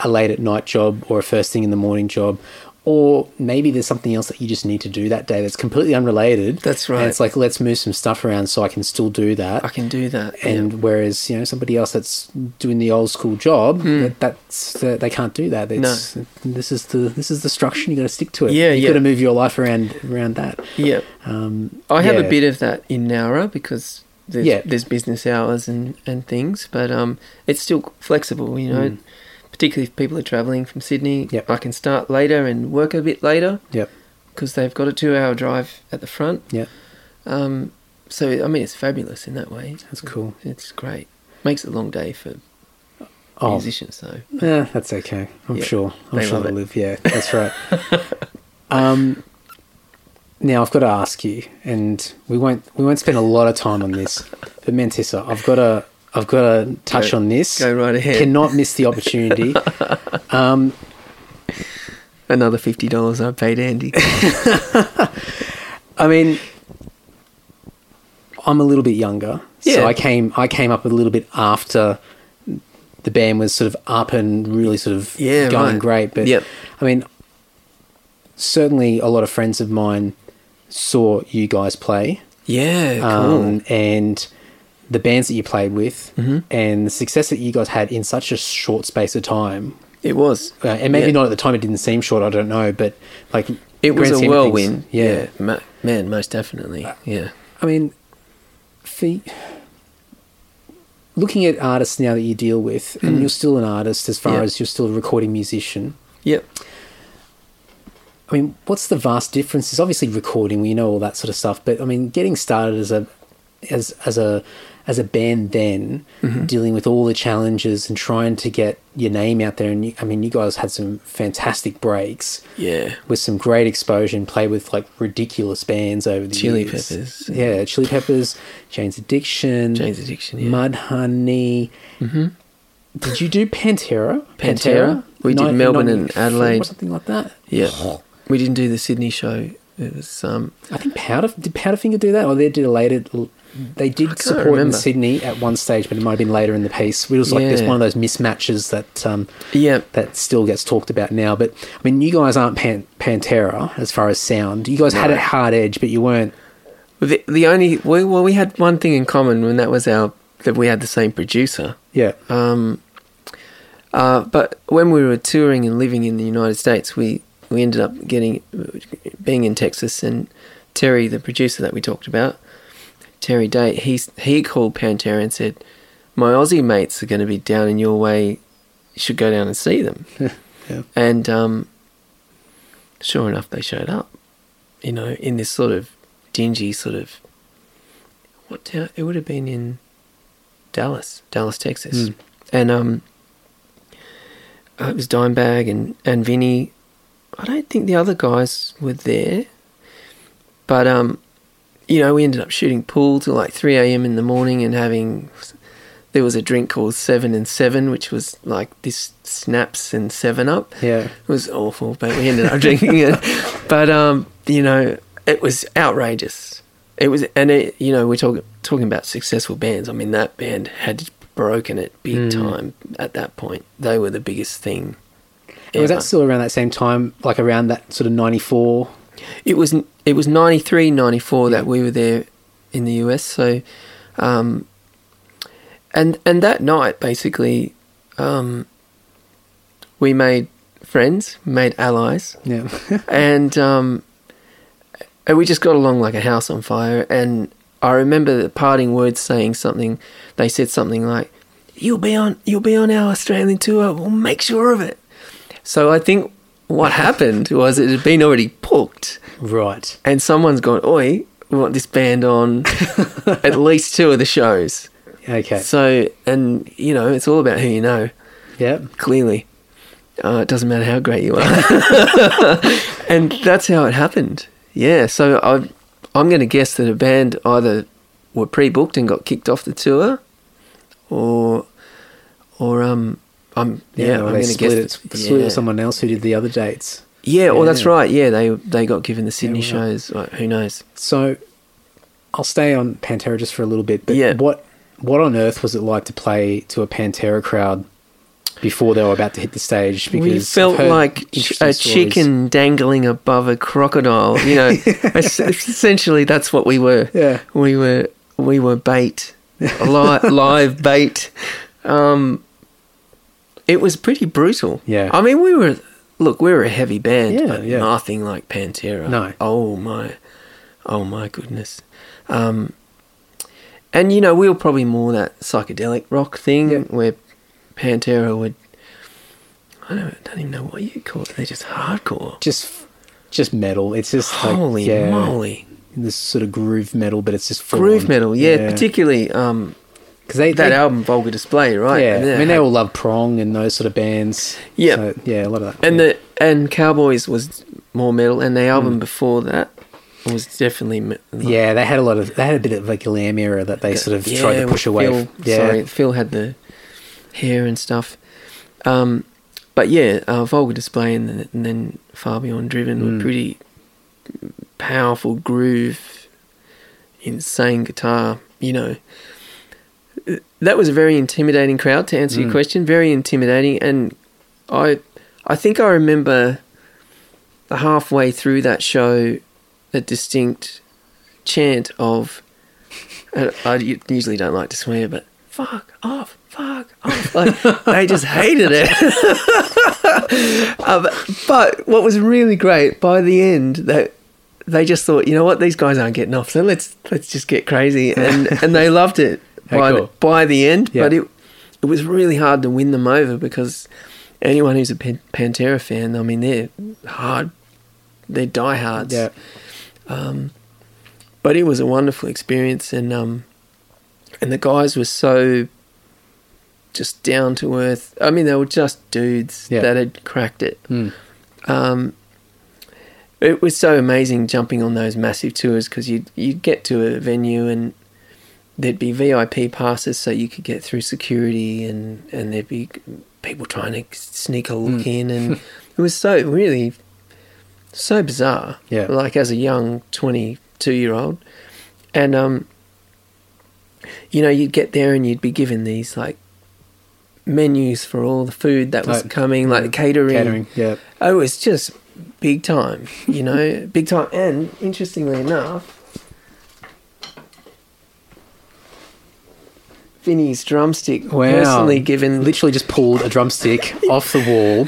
a late at night job or a first thing in the morning job or maybe there's something else that you just need to do that day that's completely unrelated That's right. and it's like let's move some stuff around so i can still do that I can do that. and yeah. whereas you know somebody else that's doing the old school job that, that's they can't do that it's, this is the this is the structure you got to stick to it Yeah, you yeah. got to move your life around around that yeah. um I have yeah. a bit of that in Nowra because there's, Yeah. there's business hours and, and things, but um, it's still flexible, you know. Mm. Particularly if people are travelling from Sydney, Yep. I can start later and work a bit later yep because they've got a two-hour drive at the front. yep Um, so I mean, it's fabulous in that way. that's cool It's great. Makes it a long day for oh musicians, though. yeah that's okay i'm Yeah, sure i'm they sure they'll it. live yeah that's right um now I've got to ask you, and we won't we won't spend a lot of time on this, but Mantissa, I've got to I've got to touch Go- on this. Go right ahead. Cannot miss the opportunity. um, Another fifty dollars I paid Andy. I mean, I'm a little bit younger, Yeah. so I came I came up a little bit after the band was sort of up and really sort of Yeah, going right. great. But Yep. I mean, certainly a lot of friends of mine saw you guys play, yeah, cool. um, and the bands that you played with, Mhm. and the success that you guys had in such a short space of time. it was. Uh, and maybe Yeah. not at the time; it didn't seem short. I don't know, but like It was a of things, whirlwind. yeah. Uh, yeah, ma- man, most definitely. Yeah. I mean, for, looking at artists now that you deal with, and Mm. you're still an artist as far as you're still a recording musician. Yep. I mean, what's the vast difference? Is obviously recording, we know all that sort of stuff, but I mean, getting started as a as as a as a band then Mm-hmm. dealing with all the challenges and trying to get your name out there and you, I mean you guys had some fantastic breaks Yeah. with some great exposure and played with like ridiculous bands over the Chili years. Chili Peppers. Yeah, Chili Peppers, Jane's Addiction, Jane's Addiction. Yeah. Mudhoney. Mhm. Did you do Pantera? Pantera? We did Melbourne and Adelaide. or something like that. Yeah. We didn't do the Sydney show. It was um. I think Powder did Powderfinger do that, or they did a later. They did support in. Sydney at one stage, but it might have been later in the piece. It was like Yeah. one of those mismatches that um, Yeah. that still gets talked about now. But I mean, you guys aren't Pan- Pantera as far as sound. You guys had a hard edge, but you weren't. The the only we, well we had one thing in common and that was our that we had the same producer. Yeah, Um, uh, but when we were touring and living in the United States, we, we ended up getting being in Texas, and Terry, the producer that we talked about, Terry Date, he he called Pantera and said, "My Aussie mates are going to be down in your way. You should go down and see them." yeah. And um, sure enough, they showed up. You know, in this sort of dingy sort of what town? It would have been in Dallas, Dallas, Texas, Mm. and um, it was Dimebag and and Vinny. I don't think the other guys were there, but um, you know, we ended up shooting pool till like three a.m. in the morning and having. There was a drink called Seven and Seven, which was like this schnapps and Seven Up. yeah. It was awful, but we ended up drinking it. But um, you know, it was outrageous. It was, and it, you know, we're talking talking about successful bands. I mean, that band had broken it big Mm. time at that point. They were the biggest thing. Was that still around that same time, like around that sort of '94? It was it was 93, 94 Yeah. that we were there in the US. So, um, and and that night basically, um, we made friends, made allies. Yeah, and um, and we just got along like a house on fire. And I remember the parting words saying something. They said something like, "You'll be on, you'll be on our Australian tour. We'll make sure of it." So I think what happened was it had been already booked, right. and someone's gone, "Oi, we want this band on at least two of the shows." Okay. So, and you know, it's all about who you know Yeah. clearly. Uh, it doesn't matter how great you are. and that's how it happened. Yeah, so I, I'm going to guess that a band either were pre-booked and got kicked off the tour, or or um, I'm yeah, or I'm going to guess it, split yeah. with someone else who did the other dates. Yeah, well, that's right. Yeah, they they got given the Sydney wow. shows. Like, who knows? So I'll stay on Pantera just for a little bit. But Yeah. what what on earth was it like to play to a Pantera crowd before they were about to hit the stage? Because we felt like a stories. chicken dangling above a crocodile. You know, Es- essentially that's what we were. Yeah. we were we were bait, live, live bait. Um, it was pretty brutal. Yeah. I mean, we were look, we were a heavy band, Yeah, but yeah. nothing like Pantera. No. Oh my, oh my goodness. Um, and you know, we were probably more that psychedelic rock thing Yeah. where Pantera would. I don't, I don't even know what you call it. They're just hardcore. Just just metal. It's just Holy like moly! this sort of groove metal, but it's just full Groove on. metal, yeah, particularly um, because they that they, album Vulgar Display, right? Yeah, And I mean they all love Prong and those sort of bands. Yeah. So, yeah, a lot of that. and yeah. the and Cowboys was more metal, and the album Mm. before that was definitely like- yeah, they had a lot of they had a bit of a glam era that they sort of Yeah, tried to push away. Phil, yeah, Sorry, Phil had the hair and stuff. Um, but yeah, uh, Vulgar Display and, then- and then Far Beyond Driven Mm. were pretty powerful groove, insane guitar. You know, that was a very intimidating crowd. To answer your Mm. question, very intimidating, and I, I think I remember halfway through that show, a distinct chant of I usually don't like to swear, but fuck off, fuck off. Like, they just hated it. um, but what was really great by the end, that they just thought, you know what, these guys aren't getting off, so let's let's just get crazy, and and they loved it How by cool. the, by the end. Yeah. But it it was really hard to win them over because anyone who's a Pan- Pantera fan, I mean, they're hard, they're diehards yeah. Um, but it was a wonderful experience and um and the guys were so just down to earth i mean they were just dudes Yeah. that had cracked it Mm. um it was so amazing jumping on those massive tours because you you get to a venue and there'd be VIP passes so you could get through security and and there'd be people trying to sneak a look Mm. in and it was so really so bizarre Yeah. like as a young 22 year old and um you know you'd get there and you'd be given these like menus for all the food that was Like, coming like yeah, catering Catering. Yeah. Oh, it was just big time, you know, big time. And interestingly enough, Vinny's drumstick Wow. personally given. Literally just pulled a drumstick off the wall,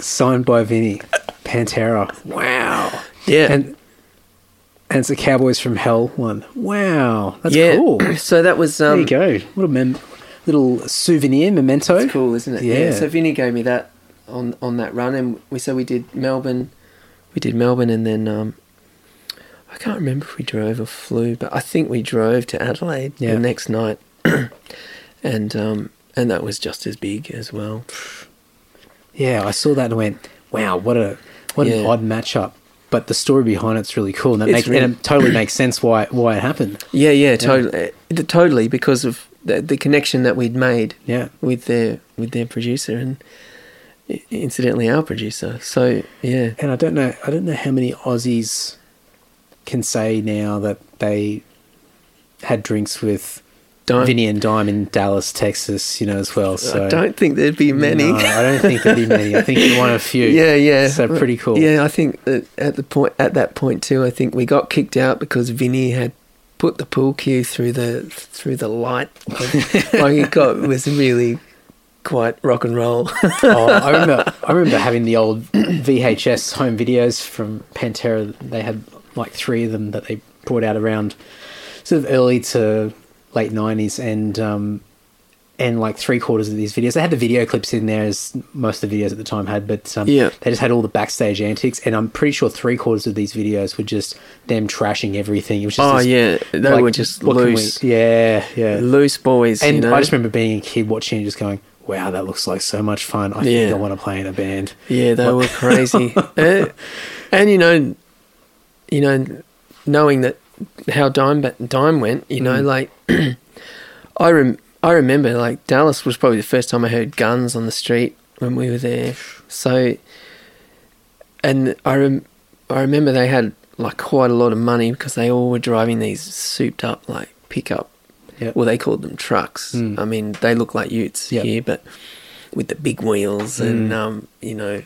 signed by Vinny Pantera. Wow. yeah, And and it's the Cowboys from Hell one. Wow, that's yeah. cool. So that was There um, you go. What a mem- little souvenir memento. It's cool, isn't it? Yeah. So Vinny gave me that on on that run, and we so we did Melbourne, we did Melbourne, and then um, I can't remember if we drove or flew, but I think we drove to Adelaide Yeah. the next night, and um, and that was just as big as well. Yeah, I saw that and went, "Wow, what a what an Yeah. odd matchup." But the story behind it's really cool, and, that It's makes, really- and it totally makes sense why why it happened. Yeah, yeah, totally, uh, totally, because of the, the connection that we'd made Yeah, with their with their producer and incidentally our producer. So yeah, and I don't know, I don't know how many Aussies can say now that they had drinks with don't Vinny and Dime in Dallas, Texas, you know, as well. So I don't think there'd be many. No, I don't think there'd be many. I think you're one of a few. Yeah, yeah. So pretty cool. Yeah, I think that at the point at that point too, I think we got kicked out because Vinny had put the pool cue through the through the light. like it got it was really quite rock and roll. oh, I remember. I remember having the old VHS home videos from Pantera. They had like three of them that they brought out around sort of early to late nineties, and um, and like three quarters of these videos. They had the video clips in there, as most of the videos at the time had, but um, Yeah. they just had all the backstage antics. And I'm pretty sure three quarters of these videos were just them trashing everything. It was just oh this, yeah, they like, were just can we- loose, Yeah, yeah. loose boys. And you know? I just remember being a kid watching and just going, "Wow, that looks like so much fun! I Yeah. think I want to play in a band." Yeah, they What- were crazy. and, and you know, you know, knowing that how Dime ba- Dime went. You know, Mm. like I rem- I remember like Dallas was probably the first time I heard guns on the street when we were there. So, and I rem- I remember they had like quite a lot of money because they all were driving these souped up like pickup. Yep. Well, they called them trucks. Mm. I mean, they look like Utes Yep. here, but with the big wheels and Mm. um, you know,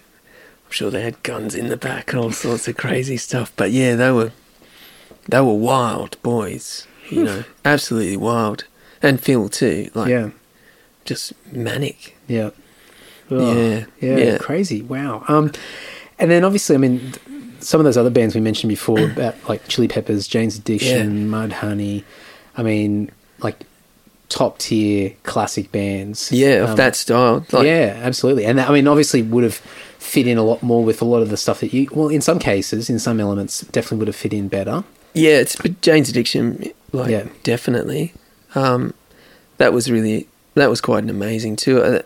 sure they had guns in the back and all sorts of crazy stuff. But yeah, they were they were wild boys. You know, absolutely wild. And Phil too, like yeah, just manic. yeah, Yeah, yeah, yeah. crazy. Wow. Um, and then obviously, I mean, some of those other bands we mentioned before about like Chili Peppers, Jane's Addiction, Mudhoney. I mean, like top tier classic bands. Yeah, of Um, that style. Like, yeah, absolutely. And that, I mean, obviously, would have fit in a lot more with a lot of the stuff that you. Well, in some cases, in some elements, definitely would have fit in better. Yeah, it's but Jane's Addiction, like Yeah. definitely. Um, that was really that was quite an amazing tour. Uh,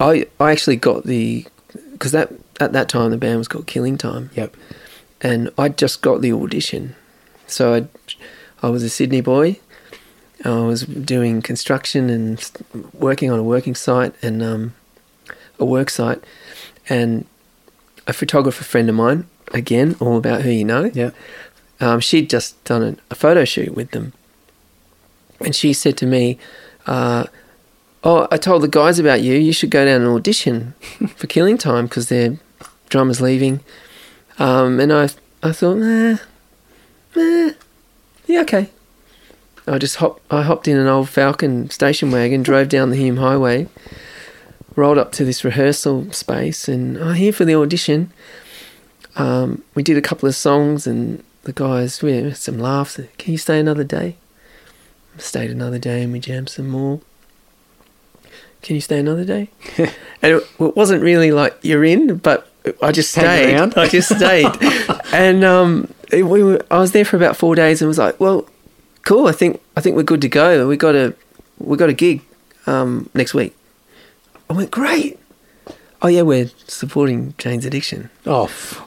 I I actually got the because that at that time the band was called Killing Time, Yep. and I just got the audition. So I I was a Sydney boy. I was doing construction and working on a working site and um, a work site, and a photographer friend of mine. Again, all about who you know Yeah. um, she'd just done a, a photo shoot with them. And she said to me, uh, Oh, I told the guys about you. You should go down and audition for Killing Time because their drummer's leaving. Um, and I, I thought, nah, nah, yeah, okay. I just hop, I hopped in an old Falcon station wagon, drove down the Hume Highway, rolled up to this rehearsal space, and I'm here for the audition um, we did a couple of songs and the guys we had some laughs. Can you stay another day? Stayed another day and we jammed some more. Can you stay another day? and it, it wasn't really like you're in, but I just stayed. around. I just stayed, and um, it- we were, I was there for about four days and was like, well, cool. I think I think we're good to go. We got a we got a gig um, next week. I went great. Oh yeah, we're supporting Jane's Addiction. Oh, f-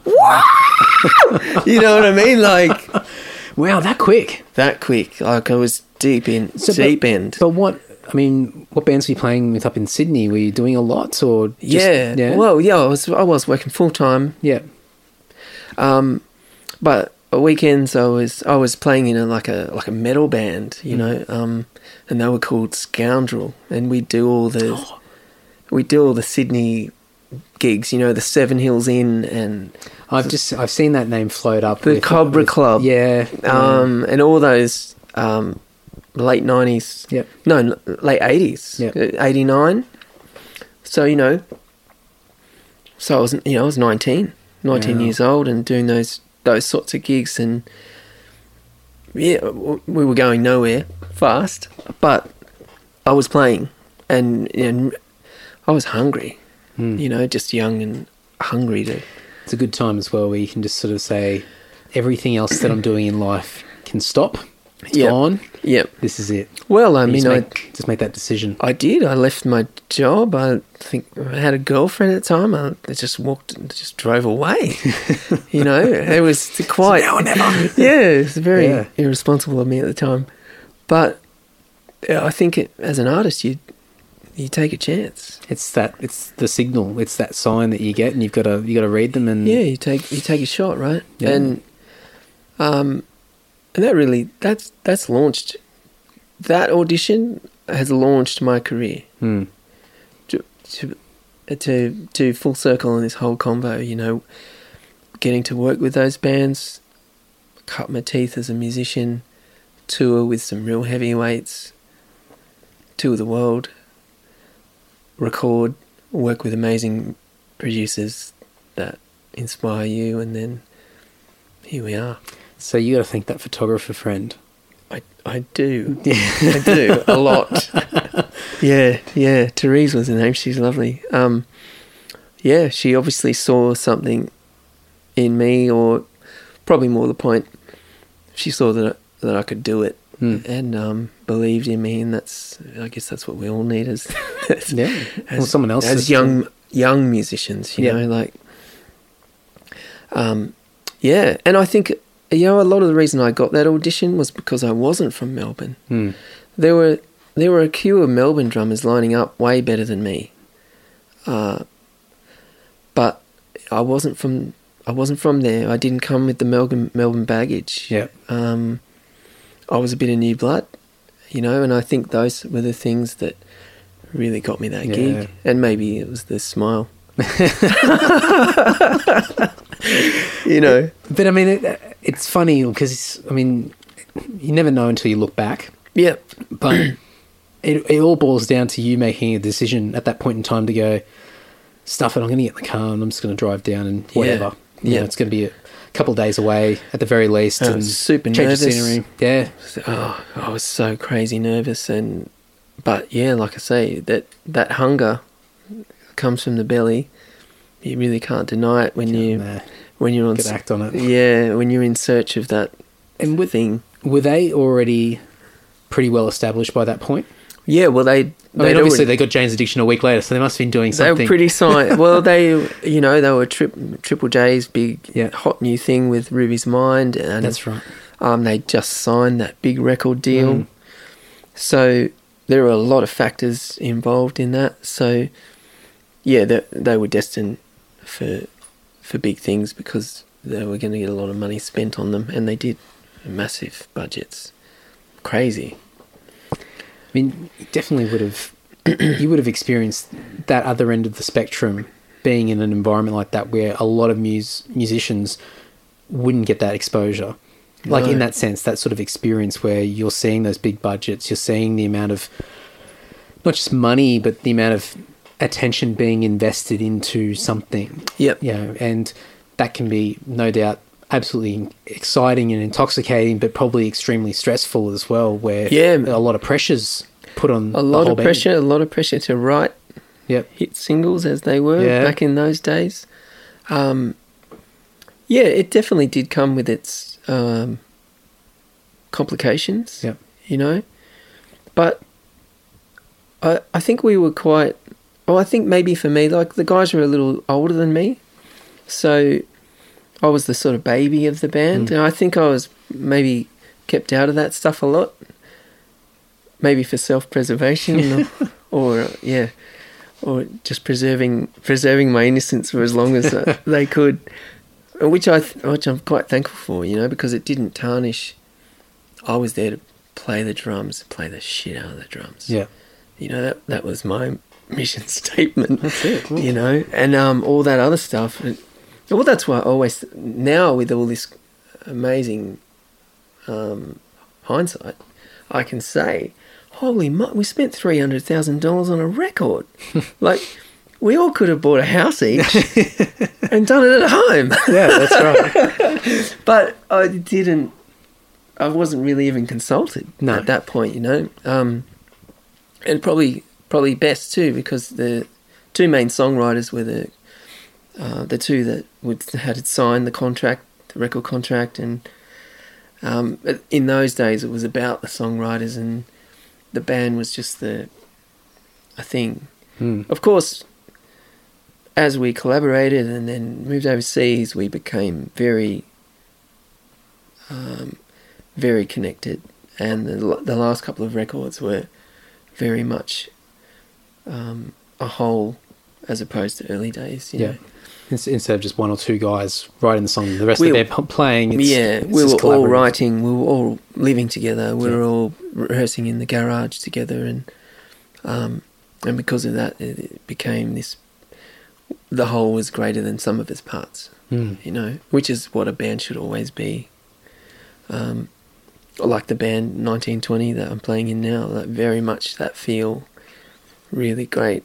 You know what I mean? Like wow, that quick. that quick. Like I was deep in So, deep but, end. But what? I mean, what bands were you playing with up in Sydney? Were you doing a lot, or just, yeah. yeah, Well, yeah. I was I was working full time. yeah, Um, but weekends I was I was playing in a like a like a metal band, you know. Um, and they were called Scoundrel, and we do all the Oh. We do all the Sydney gigs. You know, the Seven Hills Inn and I've just I've seen that name float up. the with- Cobra with- Club. Yeah, um, and all those um, late nineties, Yep. no, late eighties, Yep. eighty nine. So you know, so I was you know I was 19, 19 Wow. years old, and doing those those sorts of gigs, and yeah, we were going nowhere fast, but I was playing, and, and I was hungry, Hmm. you know, just young and hungry to it's a good time as well where you can just sort of say everything else that I'm doing in life can stop. It's Yep. gone. Yep. This is it. Well, I You mean, just, I just make that decision. I did. I left my job. I think I had a girlfriend at the time. I just walked, and just drove away. you know, it was quite. now or never. yeah, it was very Yeah. irresponsible of me at the time. But I think it, as an artist, you you take a chance. It's that. It's the signal. It's that sign that you get, and you've got to you got to read them. And Yeah, you take you take a shot, right? Yeah. And um, and that really that's that's launched. That audition has launched my career. Hmm. to to to to full circle on this whole convo, you know, getting to work with those bands, cut my teeth as a musician, tour with some real heavyweights, tour the world, record, work with amazing producers that inspire you, and then here we are. So you got to thank that photographer friend. I I do. Yeah. I do a lot. yeah, yeah. Therese was her name. She's lovely. Um, yeah, she obviously saw something in me, or probably more the point, she saw that that I could do it, Hmm. and um, believed in me, and that's I guess that's what we all need as, as Yeah. well, someone else as young young musicians, you Yeah. know, like um, yeah, and I think you know, a lot of the reason I got that audition was because I wasn't from Melbourne. Hmm. There were there were a queue of Melbourne drummers lining up way better than me. Uh, but I wasn't from I wasn't from there. I didn't come with the Melbourne Melbourne baggage. Yeah. Um, I was a bit of new blood, you know, and I think those were the things that really got me that Yeah. gig. And maybe it was the smile. you know. But I mean, it, it's funny because I mean, you never know until you look back. Yeah. But it it all boils down to you making a decision at that point in time to go, stuff it. I'm going to get in the car and I'm just going to drive down and Yeah. whatever. You know, Yeah. it's going to be a couple of days away at the very least, and super nervous. scenery. Yeah, Oh, I was so crazy nervous, and but yeah, like I say, that that hunger comes from the belly. You really can't deny it when you when you're on. get act on it. Yeah, when you're in search of that And with thing. were they already pretty well established by that point? Yeah, well, they I mean, obviously already- they got Jane's Addiction a week later, so they must have been doing something. they were pretty signed. well, they you know they were trip, Triple J's big Yeah. hot new thing with Ruby's Mind, and That's right. um, they just signed that big record deal. Mm. So there are a lot of factors involved in that. So yeah, they, they were destined for for big things because they were going to get a lot of money spent on them, and they did massive budgets, crazy. I mean, you definitely would have you would have experienced that other end of the spectrum being in an environment like that where a lot of mus- musicians wouldn't get that exposure. Like No. in that sense, that sort of experience where you're seeing those big budgets, you're seeing the amount of not just money, but the amount of attention being invested into something. Yep. You know, and that can be no doubt absolutely exciting and intoxicating, but probably extremely stressful as well, where Yeah. a lot of pressures put on A lot of band. pressure, a lot of pressure to write Yep. hit singles as they were Yeah. back in those days. Um, yeah, it definitely did come with its um, complications. Yep. You know, but I I think we were quite. Well, I think maybe for me, like the guys were a little older than me, so I was the sort of baby of the band, Mm. and I think I was maybe kept out of that stuff a lot. Maybe for self-preservation, or, or yeah, or just preserving preserving my innocence for as long as they could, which I which I'm quite thankful for, you know, because it didn't tarnish. I was there to play the drums, play the shit out of the drums. Yeah. you know that that was my mission statement. That's it. You know, and um, all that other stuff. And, well, that's why I always now with all this amazing um, hindsight, I can say, "Holy, mo- we spent three hundred thousand dollars on a record. like, we all could have bought a house each and done it at home." Yeah, that's right. but I didn't. I wasn't really even consulted No. at that point, you know. Um, and probably probably best too because the two main songwriters were the uh, the two that would had signed the contract, the record contract, and um, in those days it was about the songwriters and the band was just the a thing. Hmm. Of course, as we collaborated and then moved overseas, we became very, um, very connected. And the, the last couple of records were very much um, a whole as opposed to early days. You Yeah. know? Instead of just one or two guys writing the song, the rest We of were- the band playing. It's, yeah, it's we were all writing. We were all living together. We were all rehearsing in the garage together, and um, and because of that, it, became this. The whole was greater than some of its parts. Hmm. You know, which is what a band should always be. Um, like the band 19Twenty that I'm playing in now, that very much that feel. Really great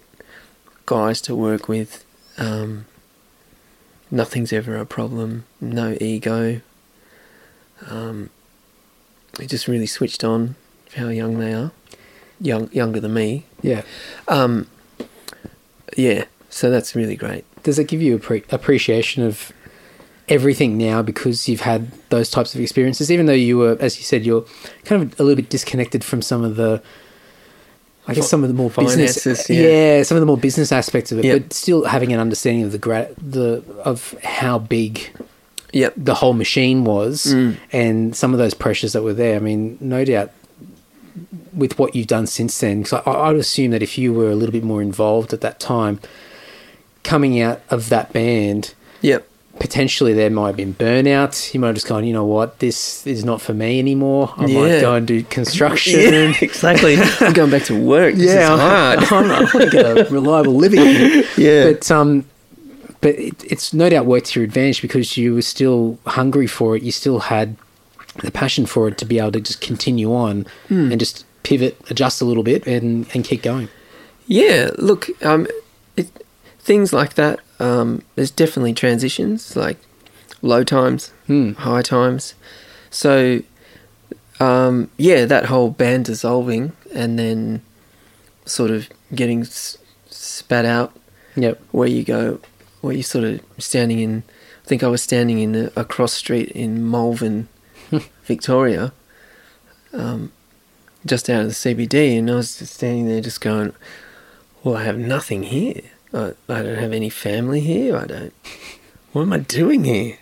guys to work with. Um, nothing's ever a problem. No ego. Um, they just really switched on for how young they are. Young, younger than me. Yeah. Um, yeah, so that's really great. Does it give you a pre- appreciation of everything now because you've had those types of experiences? Even though you were, as you said, you're kind of a little bit disconnected from some of the, I guess, some of the more business, finances, yeah. yeah. some of the more business aspects of it, Yeah. but still having an understanding of the gra- the of how big Yep. the whole machine was Mm. and some of those pressures that were there. I mean, no doubt with what you've done since then, because I, I would assume that if you were a little bit more involved at that time, coming out of that band, Yep. Potentially there might have been burnout. You might have just gone, you know what, this is not for me anymore. I might Yeah. go and do construction. Yeah, exactly. I'm going back to work. Yeah, is hard. I want to get a reliable living. here. Yeah. but um, but it, it's no doubt worked to your advantage because you were still hungry for it. You still had the passion for it to be able to just continue on Hmm. and just pivot, adjust a little bit, and and keep going. Yeah, look, um, it, things like that. Um, there's definitely transitions, like low times, Hmm. high times. So, um, yeah, that whole band dissolving and then sort of getting s- spat out Yep. where you go, where you sort of standing in. I think I was standing in a, a cross street in Malvern, Victoria, um, just out of the CBD, and I was just standing there, just going, "Well, I have nothing here. I, I don't have any family here. I don't. What am I doing here?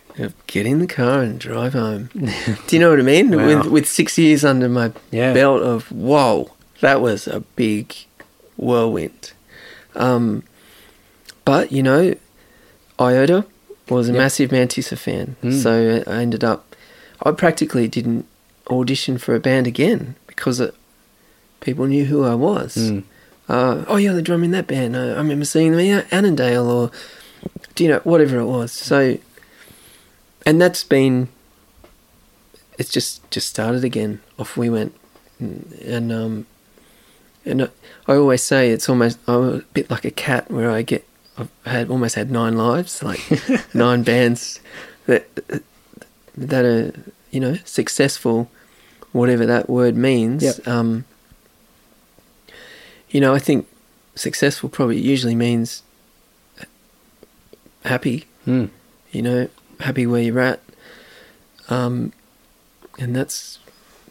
Get in the car and drive home. Do you know what I mean? Wow. With with six years under my Yeah. belt of whoa, that was a big whirlwind. Um, but you know, Iota was a Yep. massive Mantissa fan, Mm. so I ended up. I practically didn't audition for a band again because it, people knew who I was. Mm. Uh, oh yeah, the drum in that band. I, I remember seeing them in Annandale or, do you know, whatever it was. So, and that's been. It's just just started again. Off we went, and, and um, and I, I always say it's almost I'm a bit like a cat where I get I've had almost had nine lives, like nine bands that that are you know successful, whatever that word means. Yep. Um, you know, I think successful probably usually means happy. Mm. You know, happy where you're at. Um, and that's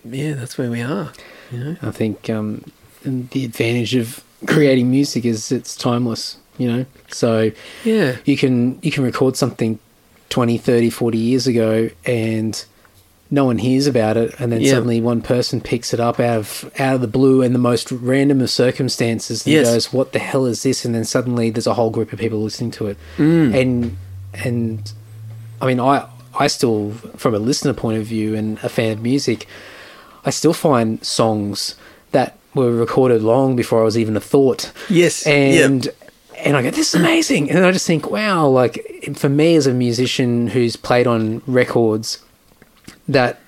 yeah, that's where we are. You know. I think um, the advantage of creating music is it's timeless. You know, so Yeah. you can you can record something 20 30 40 years ago and no one hears about it and then Yeah. suddenly one person picks it up out of out of the blue in the most random of circumstances and Yes. goes what the hell is this and then suddenly there's a whole group of people listening to it Mm. and and i mean i i still from a listener point of view and a fan of music i still find songs that were recorded long before i was even a thought Yes. and and I go, this is amazing, and then I just think, wow, like for me as a musician who's played on records, that,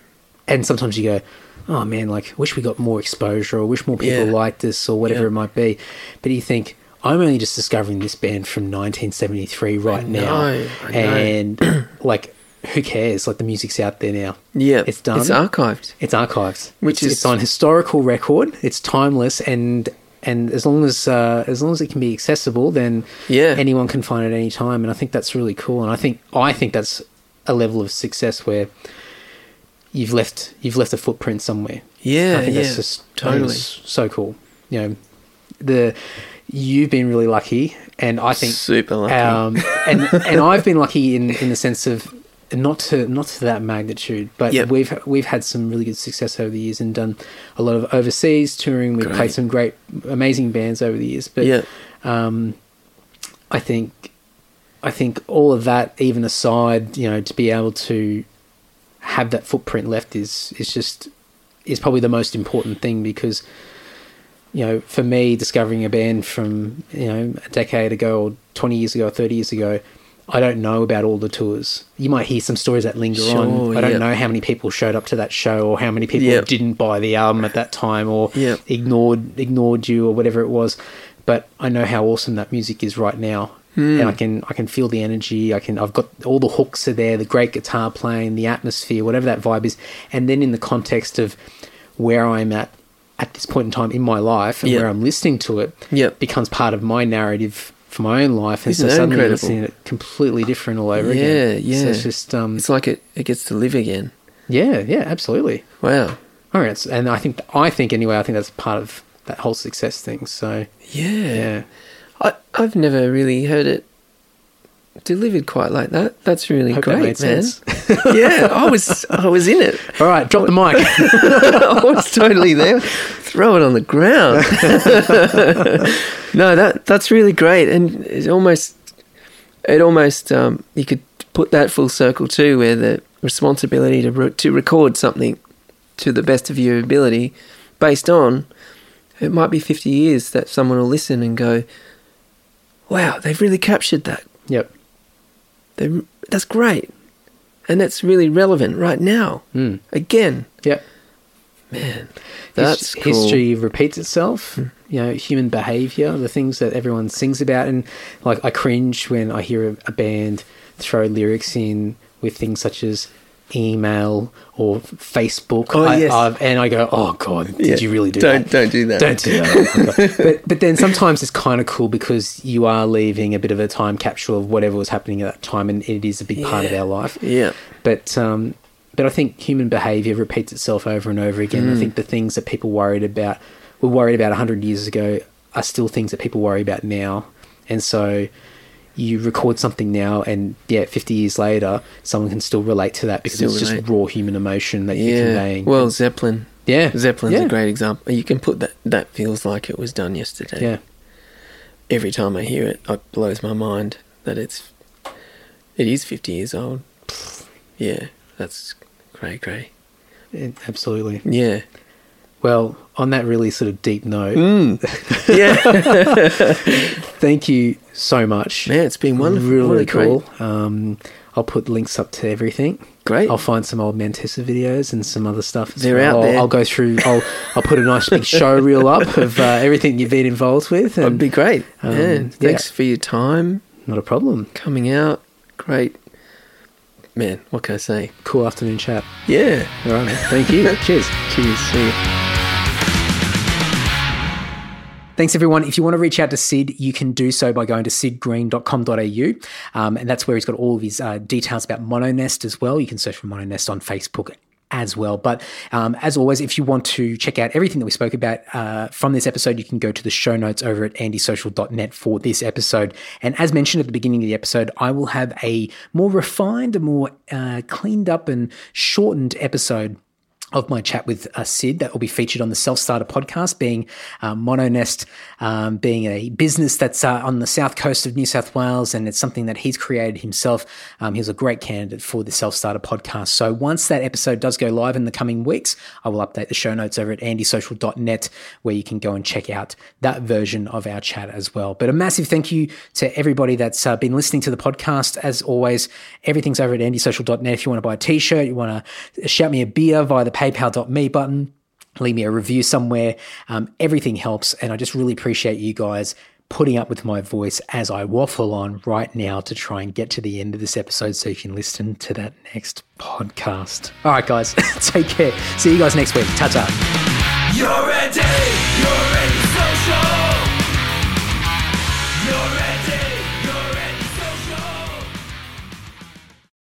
and sometimes you go, oh man, like wish we got more exposure, or wish more people Yeah. liked this, or whatever Yeah. it might be, but you think. I'm only just discovering this band from 1973 right now, know, I know. and like, who cares? Like the music's out there now. yeah, it's done. It's archived. It's archived, Which It's- is- it's on historical record. It's timeless, and and as long as uh, as long as it can be accessible, then Yeah. anyone can find it at any time. And I think that's really cool. And I think I think that's a level of success where you've left you've left a footprint somewhere. Yeah, I think yeah, that's just totally. so cool. You know, the you've been really lucky, and I think super lucky. um, and and I've been lucky in in the sense of not to not to that magnitude, but Yep. we've we've had some really good success over the years and done a lot of overseas touring. We've played some great, amazing bands over the years. But yeah, um, I think I think all of that, even aside, you know, to be able to have that footprint left is is just is probably the most important thing because you know for me discovering a band from you know a decade ago or 20 years ago or 30 years ago I don't know about all the tours. You might hear some stories that linger on. I don't yeah. know how many people showed up to that show or how many people Yeah. didn't buy the album at that time or Yeah. ignored ignored you or whatever it was. But I know how awesome that music is right now. Hmm. And I can I can feel the energy. I can I've got all the hooks are there, the great guitar playing, the atmosphere, whatever that vibe is. And then in the context of where I'm at at this point in time in my life and Yeah. where I'm listening to it Yep. becomes part of my narrative for my own life. And Isn't so suddenly I'm incredible? seeing it completely different all over Yeah, again. yeah. So it's just um it's like it, it gets to live again. yeah, yeah, absolutely. Wow. All right, and I think I think anyway, I think that's part of that whole success thing. So Yeah. yeah, I I've never really heard it delivered quite like that. That's really Hope that great, made man. sense. yeah, I was I was in it. All right, drop the mic. I was totally there. Throw it on the ground. no, that that's really great, and it almost it almost um, you could put that full circle too, where the responsibility to re- to record something to the best of your ability, based on it might be fifty years that someone will listen and go, "Wow, they've really captured that. yep. They that's great." And that's really relevant right now. Mm. Again, Yep. man, that's cool. history repeats itself. You know, human behavior, the things that everyone sings about, and like I cringe when I hear a, a band throw lyrics in with things such as email or Facebook. Oh, I, yes. I've- and I go, "Oh God, did Yeah, you really do don't that? don't do that. Don't do that." Oh but but then sometimes it's kind of cool because you are leaving a bit of a time capsule of whatever was happening at that time, and it is a big part of our life. Yeah. But um, but I think human behaviour repeats itself over and over again. Mm. I think the things that people worried about were worried about hundred years ago are still things that people worry about now, and so you record something now, and yeah, fifty years later, someone can still relate to that because Still it's just raw human emotion that you're conveying. Well, Zeppelin. yeah, Zeppelin's yeah. a great example. You can put that. That feels like it was done yesterday. Yeah, Every time I hear it, it blows my mind that it's. It is fifty years old. Yeah, that's great, great. it- absolutely. Yeah. Well, on that really sort of deep note, Mm. yeah. thank you so much. Man, it's been wonderful. Really, Really cool. Um, I'll put links up to everything. Great. I'll find some old Mantissa videos and some other stuff. as They're well. out I'll, there. I'll go through. I'll I'll put a nice big show reel up of uh, everything you've been involved with. And, That'd be great. um, yeah. yeah. Thanks for your time not a problem. coming out. Great. Man, what can I say? Cool afternoon chat. Yeah. All right. Thank you. Cheers. Cheers. See you. Thanks, everyone. If you want to reach out to Syd, you can do so by going to sydgreen.com.au. Um, and that's where he's got all of his uh, details about MonoNest as well. You can search for MonoNest on Facebook as well. But um, as always, if you want to check out everything that we spoke about uh, from this episode, you can go to the show notes over at andysocial.net for this episode. And as mentioned at the beginning of the episode, I will have a more refined, a more uh, cleaned up and shortened episode of my chat with uh, Syd that will be featured on the Self Starter podcast, being uh, MonoNest, um, being a business that's uh, on the south coast of New South Wales, and it's something that he's created himself. Um, he was a great candidate for the Self Starter podcast. So once that episode does go live in the coming weeks, I will update the show notes over at andysocial.net where you can go and check out that version of our chat as well. But a massive thank you to everybody that's uh, been listening to the podcast. As always, everything's over at andysocial.net. If you want to buy a t shirt, you want to shout me a beer via the paypal.me button, leave me a review somewhere. Um, everything helps. And I just really appreciate you guys putting up with my voice as I waffle on right now to try and get to the end of this episode so you can listen to that next podcast. All right, guys, take care. See you guys next week. Ta ta.